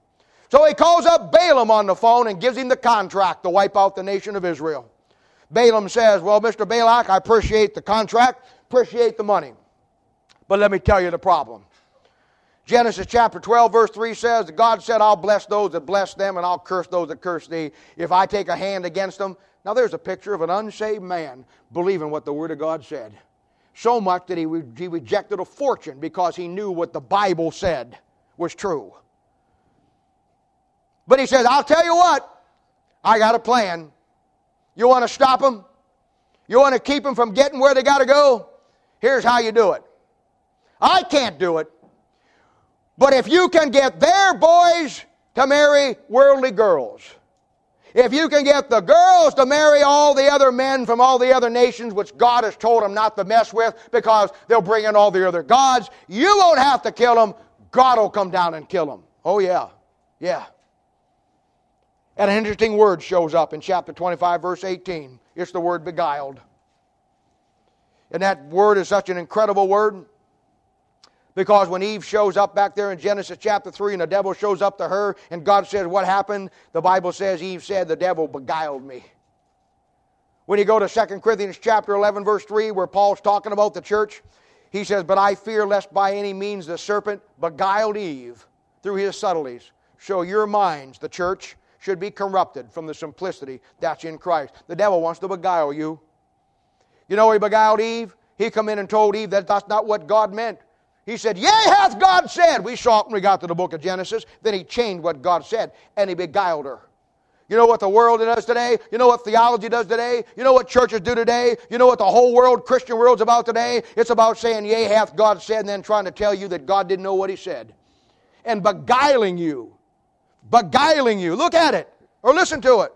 So he calls up Balaam on the phone and gives him the contract to wipe out the nation of Israel. Balaam says, Well, Mr. Balak, I appreciate the contract, appreciate the money. But let me tell you the problem. Genesis chapter 12, verse 3 says, God said, I'll bless those that bless them, and I'll curse those that curse thee if I take a hand against them. Now, there's a picture of an unsaved man believing what the Word of God said. So much that he, he rejected a fortune because he knew what the Bible said was true. But he says, I'll tell you what, I got a plan. You want to stop them? You want to keep them from getting where they got to go? Here's how you do it. I can't do it. But if you can get their boys to marry worldly girls, if you can get the girls to marry all the other men from all the other nations, which God has told them not to mess with because they'll bring in all the other gods, you won't have to kill them. God will come down and kill them. Oh, yeah. Yeah. And an interesting word shows up in chapter 25, verse 18. It's the word beguiled. And that word is such an incredible word. Because when Eve shows up back there in Genesis chapter 3 and the devil shows up to her and God says, What happened? The Bible says Eve said, The devil beguiled me. When you go to 2 Corinthians chapter 11, verse 3, where Paul's talking about the church, he says, But I fear lest by any means the serpent beguiled Eve through his subtleties. So your minds, the church, should be corrupted from the simplicity that's in Christ. The devil wants to beguile you. You know he beguiled Eve? He come in and told Eve that that's not what God meant. He said, Yea, hath God said. We saw it when we got to the book of Genesis. Then he changed what God said and he beguiled her. You know what the world does today? You know what theology does today? You know what churches do today? You know what the whole world, Christian world's about today? It's about saying, Yea, hath God said, and then trying to tell you that God didn't know what he said. And beguiling you. Beguiling you. Look at it or listen to it.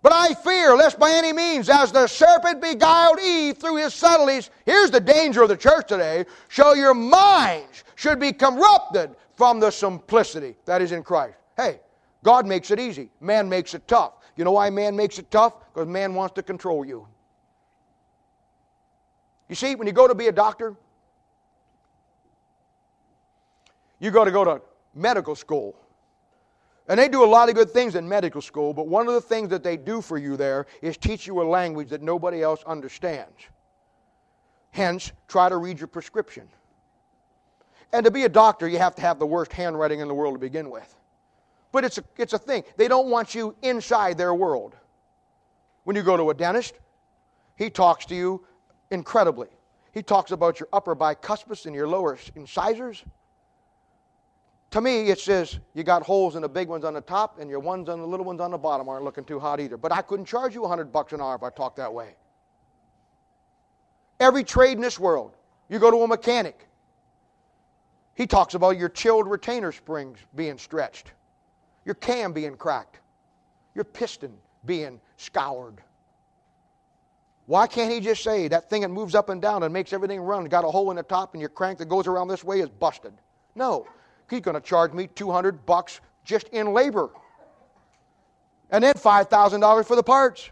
But I fear lest by any means, as the serpent beguiled Eve through his subtleties, here's the danger of the church today, show your minds should be corrupted from the simplicity that is in Christ. Hey, God makes it easy, man makes it tough. You know why man makes it tough? Because man wants to control you. You see, when you go to be a doctor, You go to go to medical school. And they do a lot of good things in medical school, but one of the things that they do for you there is teach you a language that nobody else understands. Hence, try to read your prescription. And to be a doctor, you have to have the worst handwriting in the world to begin with. But it's a, it's a thing. They don't want you inside their world. When you go to a dentist, he talks to you incredibly. He talks about your upper bicuspid and your lower incisors. To me, it says you got holes in the big ones on the top and your ones on the little ones on the bottom aren't looking too hot either. But I couldn't charge you 100 bucks an hour if I talked that way. Every trade in this world, you go to a mechanic, he talks about your chilled retainer springs being stretched, your cam being cracked, your piston being scoured. Why can't he just say that thing that moves up and down and makes everything run, got a hole in the top and your crank that goes around this way is busted? No. He's going to charge me 200 bucks just in labor. And then $5,000 for the parts.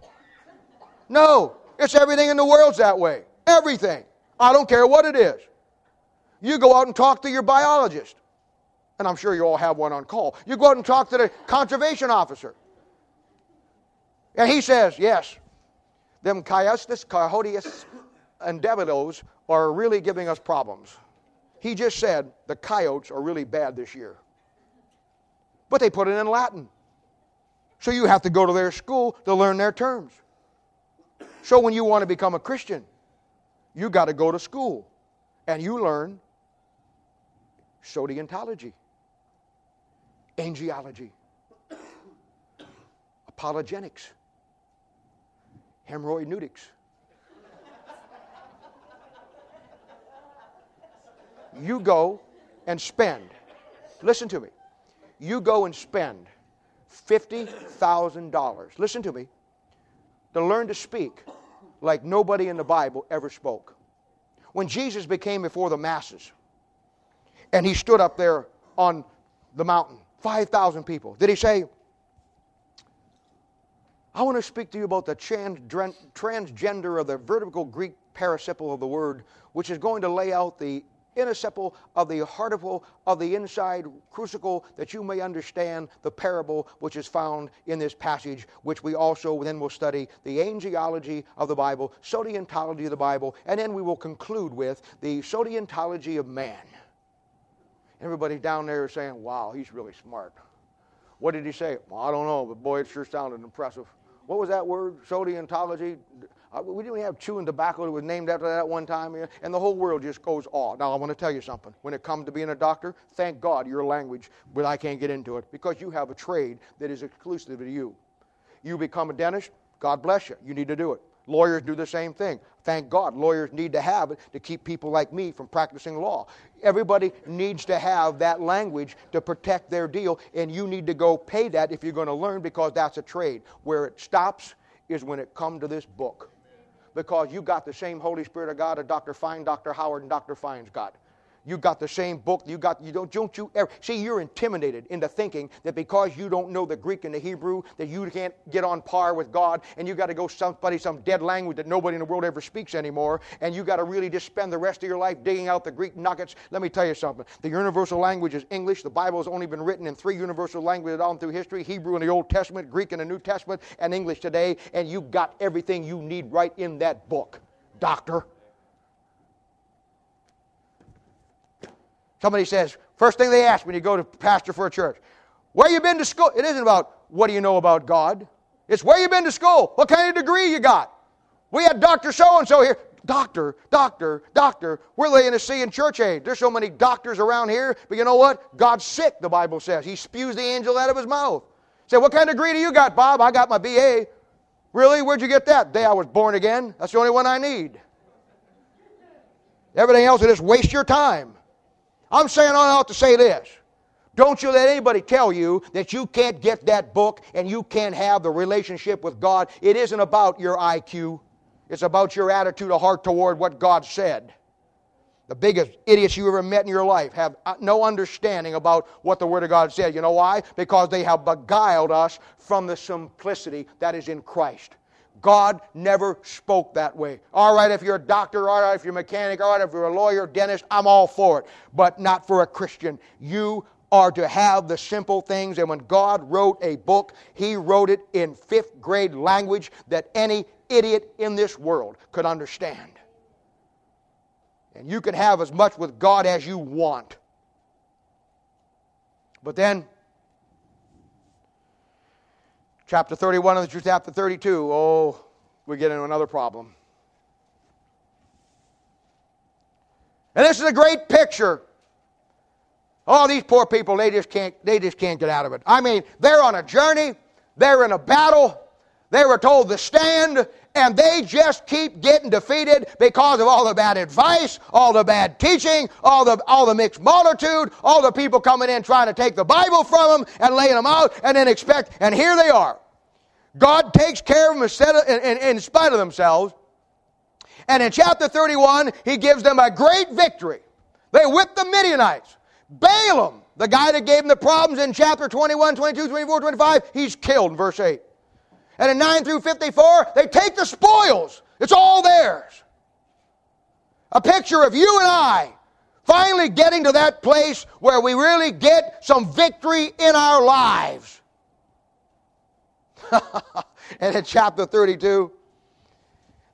No, it's everything in the world's that way. Everything. I don't care what it is. You go out and talk to your biologist. And I'm sure you all have one on call. You go out and talk to the conservation officer. And he says, yes, them Chiastus, Coyotes, and Davidos are really giving us problems. He just said the coyotes are really bad this year. But they put it in Latin. So you have to go to their school to learn their terms. So when you want to become a Christian, you got to go to school and you learn sodientology, angiology, apologetics, hemorrhoideutics. You go and spend, listen to me, you go and spend $50,000, listen to me, to learn to speak like nobody in the Bible ever spoke. When Jesus became before the masses, and he stood up there on the mountain, 5,000 people, did he say, I want to speak to you about the transgender of the vertical Greek participle of the word, which is going to lay out the iniciple of the article of the inside crucible, that you may understand the parable which is found in this passage, which we also then will study the angelology of the Bible, soteriology of the Bible, and then we will conclude with the soteriology of man. Everybody down there is saying, wow, he's really smart. What did he say? Well, I don't know, but boy, it sure sounded impressive. What was that word? Soteriology? Uh, we didn't have chewing tobacco that was named after that one time, and the whole world just goes awe. Now, I want to tell you something. When it comes to being a doctor, thank God your language, but I can't get into it because you have a trade that is exclusive to you. You become a dentist, God bless you. You need to do it. Lawyers do the same thing. Thank God, lawyers need to have it to keep people like me from practicing law. Everybody needs to have that language to protect their deal, and you need to go pay that if you're going to learn because that's a trade. Where it stops is when it comes to this book because you got the same Holy Spirit of God that Dr. Fine, Dr. Howard, and Dr. Fine's got. You got the same book. You got you don't don't you ever see you're intimidated into thinking that because you don't know the Greek and the Hebrew that you can't get on par with God and you got to go somebody some dead language that nobody in the world ever speaks anymore and you got to really just spend the rest of your life digging out the Greek nuggets. Let me tell you something. The universal language is English. The Bible has only been written in three universal languages all through history: Hebrew in the Old Testament, Greek in the New Testament, and English today. And you've got everything you need right in that book, doctor. Somebody says, first thing they ask when you go to pastor for a church, where you been to school? It isn't about what do you know about God. It's where you been to school. What kind of degree you got? We had Dr. So and so here. Doctor, doctor, doctor. We're Laodicean church age. There's so many doctors around here, but you know what? God's sick, the Bible says. He spews the angel out of his mouth. Say, what kind of degree do you got, Bob? I got my BA. Really? Where'd you get that? Day I was born again. That's the only one I need. Everything else will just waste your time. I'm saying I ought to say this. Don't you let anybody tell you that you can't get that book and you can't have the relationship with God. It isn't about your IQ, it's about your attitude of heart toward what God said. The biggest idiots you ever met in your life have uh, no understanding about what the Word of God said. You know why? Because they have beguiled us from the simplicity that is in Christ. God never spoke that way. All right, if you're a doctor, all right, if you're a mechanic, all right, if you're a lawyer, dentist, I'm all for it. But not for a Christian. You are to have the simple things. And when God wrote a book, He wrote it in fifth grade language that any idiot in this world could understand. And you can have as much with God as you want. But then, chapter 31 of the chapter 32, oh, we get into another problem. And this is a great picture. Oh, these poor people, they just can't, they just can't get out of it. I mean, they're on a journey, they're in a battle, they were told to stand, and they just keep getting defeated because of all the bad advice, all the bad teaching, all the, all the mixed multitude, all the people coming in trying to take the Bible from them and laying them out, and then expect, and here they are. God takes care of them in, spite of themselves. And in chapter 31, he gives them a great victory. They whip the Midianites. Balaam, the guy that gave them the problems in chapter 21, 22, 24, 25, he's killed in verse 8. And in 9 through 54, they take the spoils. It's all theirs. A picture of you and I finally getting to that place where we really get some victory in our lives. and in chapter 32,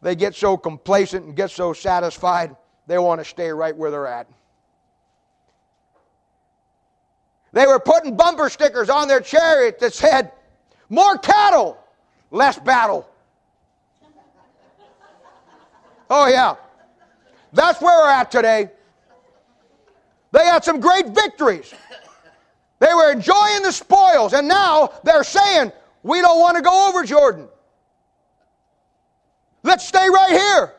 they get so complacent and get so satisfied, they want to stay right where they're at. They were putting bumper stickers on their chariot that said, More cattle, less battle. Oh, yeah. That's where we're at today. They had some great victories. They were enjoying the spoils, and now they're saying, We don't want to go over Jordan. Let's stay right here.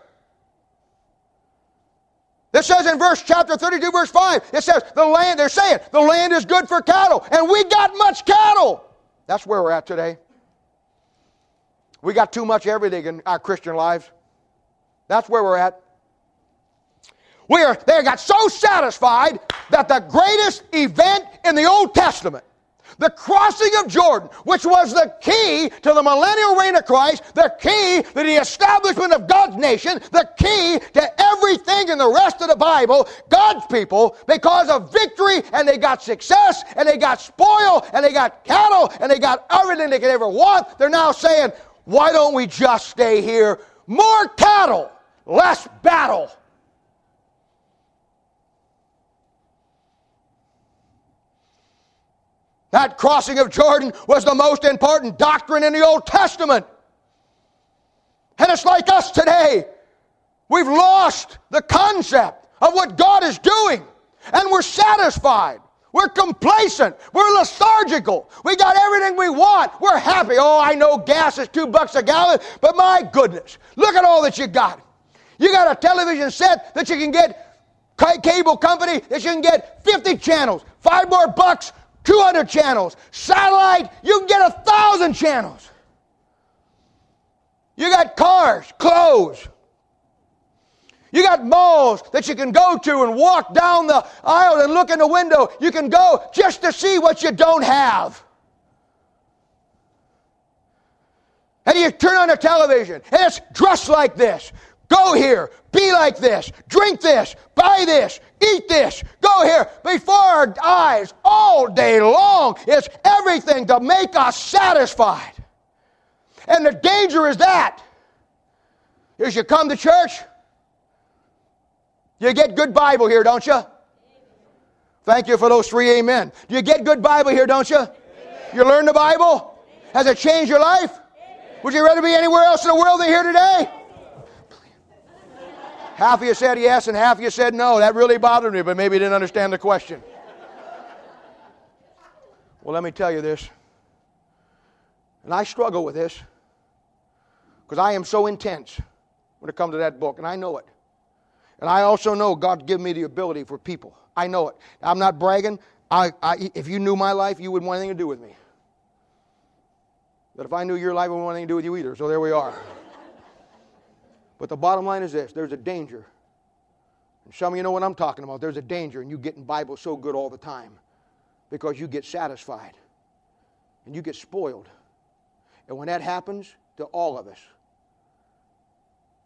This says in verse chapter 32, verse 5, it says the land, they're saying the land is good for cattle, and we got much cattle. That's where we're at today. We got too much everything in our Christian lives. That's where we're at. We are, they got so satisfied that the greatest event in the Old Testament the crossing of Jordan, which was the key to the millennial reign of Christ, the key to the establishment of God's nation, the key to everything in the rest of the Bible, God's people, because of victory, and they got success, and they got spoil, and they got cattle, and they got everything they could ever want, they're now saying, why don't we just stay here? More cattle, less battle. That crossing of Jordan was the most important doctrine in the Old Testament. And it's like us today. We've lost the concept of what God is doing. And we're satisfied. We're complacent. We're lethargical. We got everything we want. We're happy. Oh, I know gas is two bucks a gallon, but my goodness, look at all that you got. You got a television set that you can get, cable company that you can get 50 channels, five more bucks, 200 channels. Satellite, you can get a thousand channels. You got cars, clothes. You got malls that you can go to and walk down the aisle and look in the window. You can go just to see what you don't have. And you turn on the television, and it's dressed like this. Go here, be like this, drink this, buy this, eat this, go here. Before our eyes, all day long, it's everything to make us satisfied. And the danger is that, is you come to church, you get good Bible here, don't you? Thank you for those three amen. Do you get good Bible here, don't you? Amen. You learn the Bible? Has it changed your life? Amen. Would you rather be anywhere else in the world than here today? Half of you said yes and half of you said no. That really bothered me, but maybe you didn't understand the question. Well, let me tell you this. And I struggle with this because I am so intense when it comes to that book, and I know it. And I also know God given me the ability for people. I know it. I'm not bragging. I, I, if you knew my life, you wouldn't want anything to do with me. But if I knew your life, I wouldn't want anything to do with you either. So there we are. But the bottom line is this there's a danger. And some of you know what I'm talking about. There's a danger in you getting Bible so good all the time because you get satisfied and you get spoiled. And when that happens to all of us,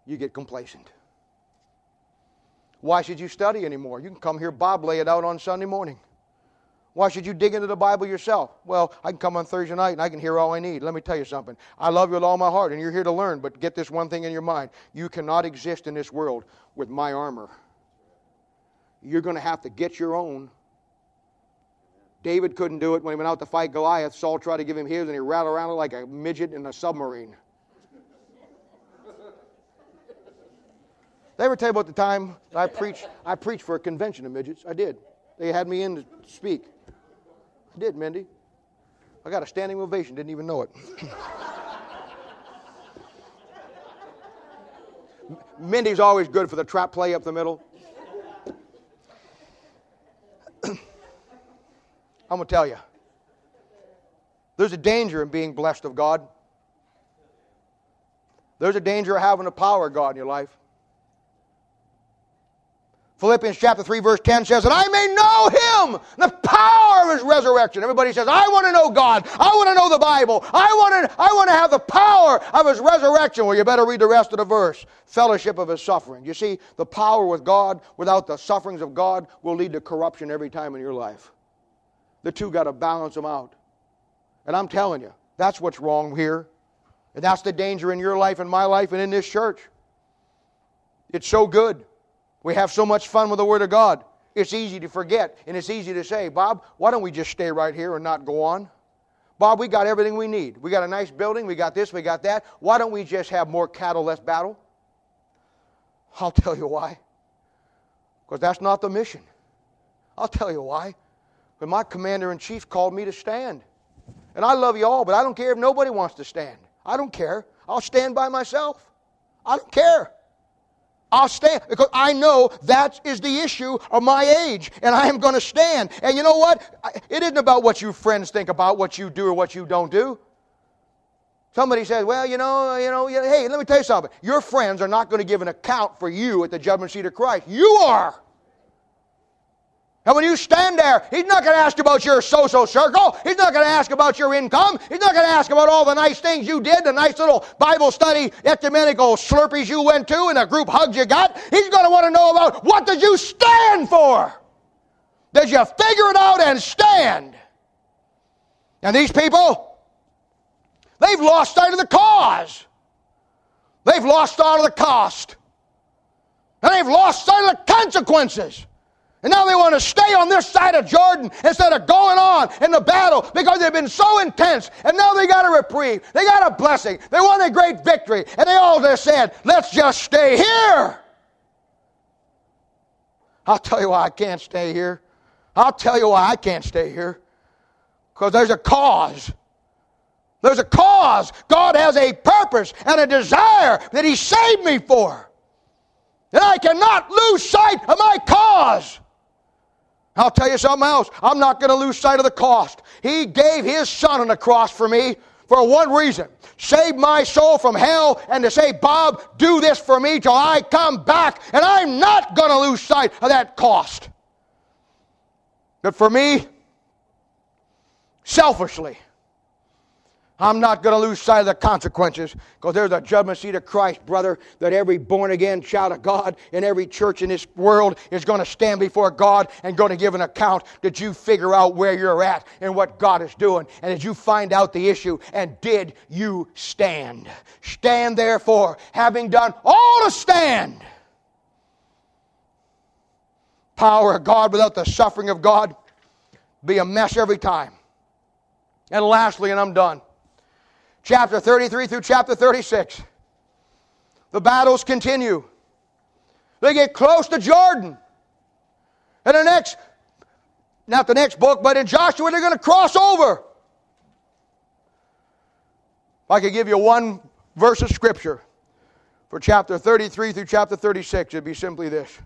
you get complacent. Why should you study anymore? You can come here, Bob, lay it out on Sunday morning. Why should you dig into the Bible yourself? Well, I can come on Thursday night and I can hear all I need. Let me tell you something. I love you with all my heart, and you're here to learn, but get this one thing in your mind. You cannot exist in this world with my armor. You're going to have to get your own. David couldn't do it when he went out to fight Goliath. Saul tried to give him his, and he rattled around like a midget in a submarine. I ever tell you about the time I preached? I preached for a convention of midgets. I did. They had me in to speak. I did, Mindy. I got a standing ovation. Didn't even know it. Mindy's always good for the trap play up the middle. I'm to tell you. There's a danger in being blessed of God. There's a danger of having the power of God in your life. Philippians chapter 3 verse 10 says, that I may know him, the power of his resurrection. Everybody says, I want to know God. I want to know the Bible. I want to, I want to have the power of his resurrection. Well, you better read the rest of the verse. Fellowship of his suffering. You see, the power with God without the sufferings of God will lead to corruption every time in your life. The two got to balance them out. And I'm telling you, that's what's wrong here. And that's the danger in your life and my life and in this church. It's so good. We have so much fun with the Word of God. It's easy to forget, and it's easy to say, Bob, why don't we just stay right here and not go on? Bob, we got everything we need. We got a nice building, we got this, we got that. Why don't we just have more cattle, less battle? I'll tell you why. Because that's not the mission. I'll tell you why. But my commander in chief called me to stand. And I love you all, but I don't care if nobody wants to stand. I don't care. I'll stand by myself. I don't care. I'll stand because I know that is the issue of my age, and I am going to stand. And you know what? It isn't about what your friends think about what you do or what you don't do. Somebody says, "Well, you know, you know, hey, let me tell you something. Your friends are not going to give an account for you at the judgment seat of Christ. You are." And when you stand there, he's not going to ask about your social circle. He's not going to ask about your income. He's not going to ask about all the nice things you did, the nice little Bible study ecumenical slurpees you went to, and the group hugs you got. He's going to want to know about what did you stand for? Did you figure it out and stand? And these people, they've lost sight of the cause. They've lost sight of the cost. And they've lost sight of the consequences. And now they want to stay on this side of Jordan instead of going on in the battle because they've been so intense. And now they got a reprieve. They got a blessing. They won a great victory. And they all just said, let's just stay here. I'll tell you why I can't stay here. I'll tell you why I can't stay here. Because there's a cause. There's a cause. God has a purpose and a desire that He saved me for. And I cannot lose sight of my cause. I'll tell you something else. I'm not going to lose sight of the cost. He gave His Son on the cross for me for one reason save my soul from hell and to say, Bob, do this for me till I come back. And I'm not going to lose sight of that cost. But for me, selfishly, I'm not going to lose sight of the consequences because there's a judgment seat of Christ, brother, that every born again child of God in every church in this world is going to stand before God and going to give an account. Did you figure out where you're at and what God is doing? And did you find out the issue? And did you stand? Stand therefore, having done all to stand. Power of God without the suffering of God be a mess every time. And lastly, and I'm done chapter 33 through chapter 36. The battles continue. They get close to Jordan. And the next, not the next book, but in Joshua, they're going to cross over. If I could give you one verse of scripture for chapter 33 through chapter 36, it'd be simply this.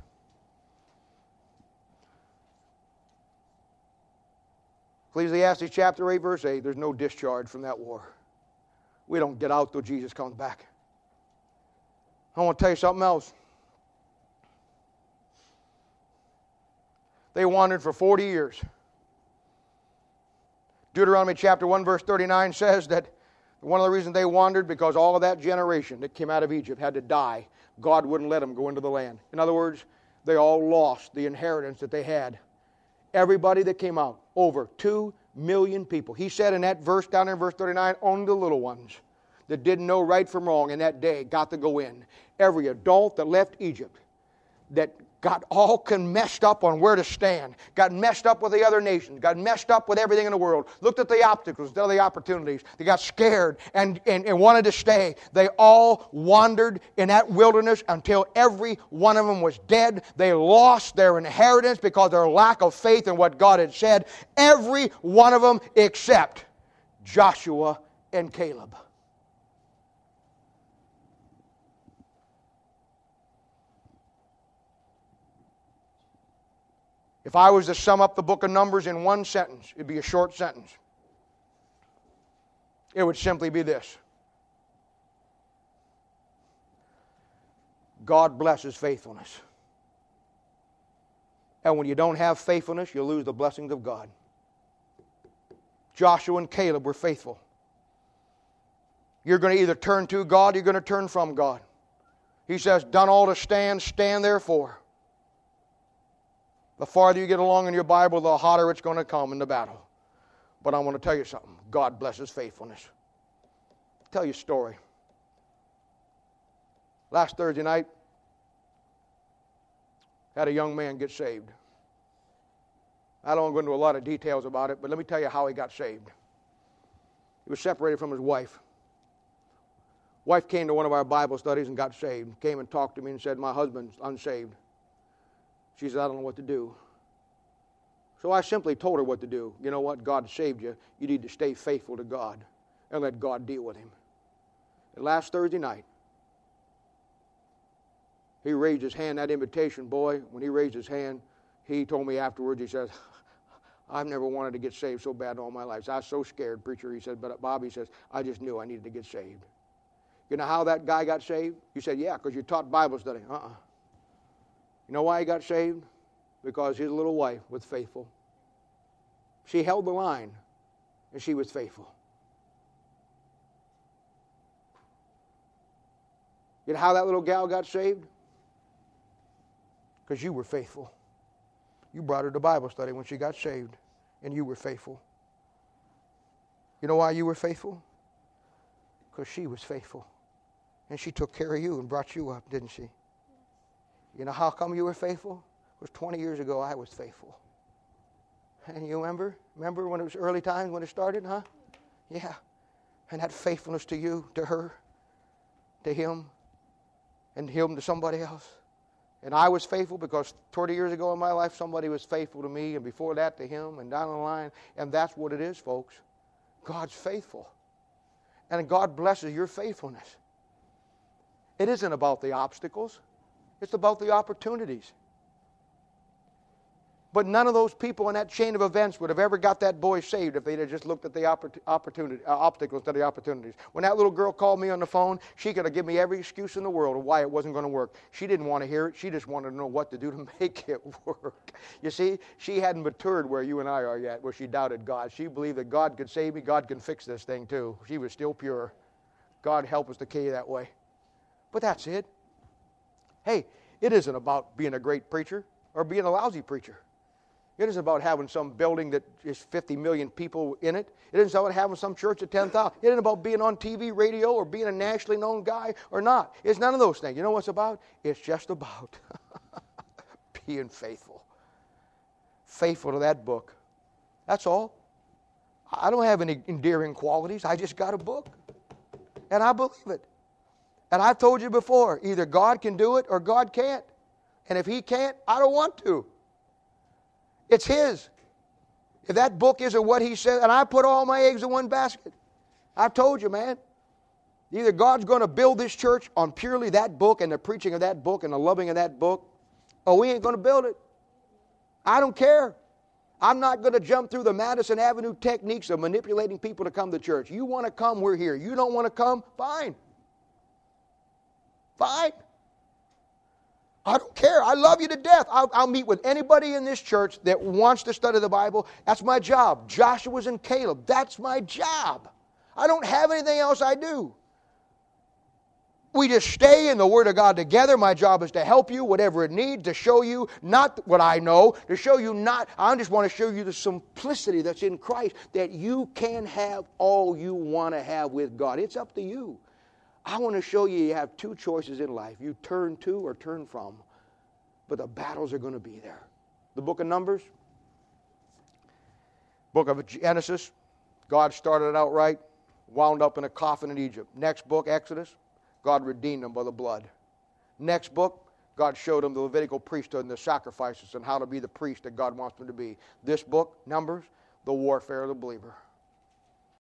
Ecclesiastes chapter 8, verse 8, there's no discharge from that war. We don't get out till Jesus comes back. I want to tell you something else. They wandered for 40 years. Deuteronomy chapter 1, verse 39 says that One of the reasons they wandered because all of that generation that came out of Egypt had to die. God wouldn't let them go into the land. In other words, they all lost the inheritance that they had. Everybody that came out, over 2 million people. He said in that verse down there in verse 39, only the little ones that didn't know right from wrong in that day got to go in. Every adult that left Egypt that got all can messed up on where to stand, got messed up with the other nations, got messed up with everything in the world, looked at the obstacles, the opportunities. They got scared and, and, and wanted to stay. They all wandered in that wilderness until every one of them was dead. They lost their inheritance because of their lack of faith in what God had said. Every one of them except Joshua and Caleb. If I was to sum up the book of Numbers in one sentence, it'd be a short sentence. It would simply be this God blesses faithfulness. And when you don't have faithfulness, you lose the blessings of God. Joshua and Caleb were faithful. You're going to either turn to God, or you're going to turn from God. He says, Done all to stand, stand therefore. The farther you get along in your Bible, the hotter it's going to come in the battle. But I want to tell you something God blesses faithfulness. Tell you a story. Last Thursday night, had a young man get saved. I don't want to go into a lot of details about it, but let me tell you how he got saved. He was separated from his wife. Wife came to one of our Bible studies and got saved. Came and talked to me and said, My husband's unsaved. She said, I don't know what to do. So I simply told her what to do. You know what? God saved you. You need to stay faithful to God and let God deal with him. And last Thursday night, he raised his hand, that invitation boy, when he raised his hand, he told me afterwards, he says, I've never wanted to get saved so bad in all my life. So I was so scared, preacher. He said, but Bobby says, I just knew I needed to get saved. You know how that guy got saved? You said, yeah, because you taught Bible study. Uh-uh. You know why he got saved? Because his little wife was faithful. She held the line, and she was faithful. You know how that little gal got saved? Because you were faithful. You brought her to Bible study when she got saved, and you were faithful. You know why you were faithful? Because she was faithful. And she took care of you and brought you up, didn't she? You know how come you were faithful? It was 20 years ago I was faithful. And you remember? Remember when it was early times when it started, huh? Yeah. And that faithfulness to you, to her, to him, and him to somebody else. And I was faithful because 20 years ago in my life, somebody was faithful to me, and before that to him, and down the line. And that's what it is, folks. God's faithful. And God blesses your faithfulness. It isn't about the obstacles. It's about the opportunities. But none of those people in that chain of events would have ever got that boy saved if they'd have just looked at the opportunity, uh, obstacles to the opportunities. When that little girl called me on the phone, she could have given me every excuse in the world of why it wasn't going to work. She didn't want to hear it. She just wanted to know what to do to make it work. You see, she hadn't matured where you and I are yet, where she doubted God. She believed that God could save me, God can fix this thing too. She was still pure. God help us to carry that way. But that's it. Hey, it isn't about being a great preacher or being a lousy preacher. It isn't about having some building that is 50 million people in it. It isn't about having some church of 10,000. It isn't about being on TV, radio, or being a nationally known guy or not. It's none of those things. You know what it's about? It's just about being faithful. Faithful to that book. That's all. I don't have any endearing qualities. I just got a book. And I believe it. And I've told you before either God can do it or God can't. And if He can't, I don't want to. It's His. If that book isn't what He said, and I put all my eggs in one basket, I've told you, man. Either God's going to build this church on purely that book and the preaching of that book and the loving of that book, or we ain't going to build it. I don't care. I'm not going to jump through the Madison Avenue techniques of manipulating people to come to church. You want to come, we're here. You don't want to come, fine. Fine. I don't care. I love you to death. I'll, I'll, meet with anybody in this church that wants to study the Bible. That's my job. Joshua's and Caleb. That's my job. I don't have anything else I do. We just stay in the Word of God together. My job is to help you, whatever it needs, to show you not what I know, to show you not, I just want to show you the simplicity that's in Christ, that you can have all you want to have with God. It's up to you. I want to show you you have two choices in life you turn to or turn from. But the battles are going to be there. The book of Numbers, book of Genesis, God started out right, wound up in a coffin in Egypt. Next book, Exodus, God redeemed them by the blood. Next book, God showed them the Levitical priesthood and the sacrifices and how to be the priest that God wants them to be. This book, Numbers, the warfare of the believer.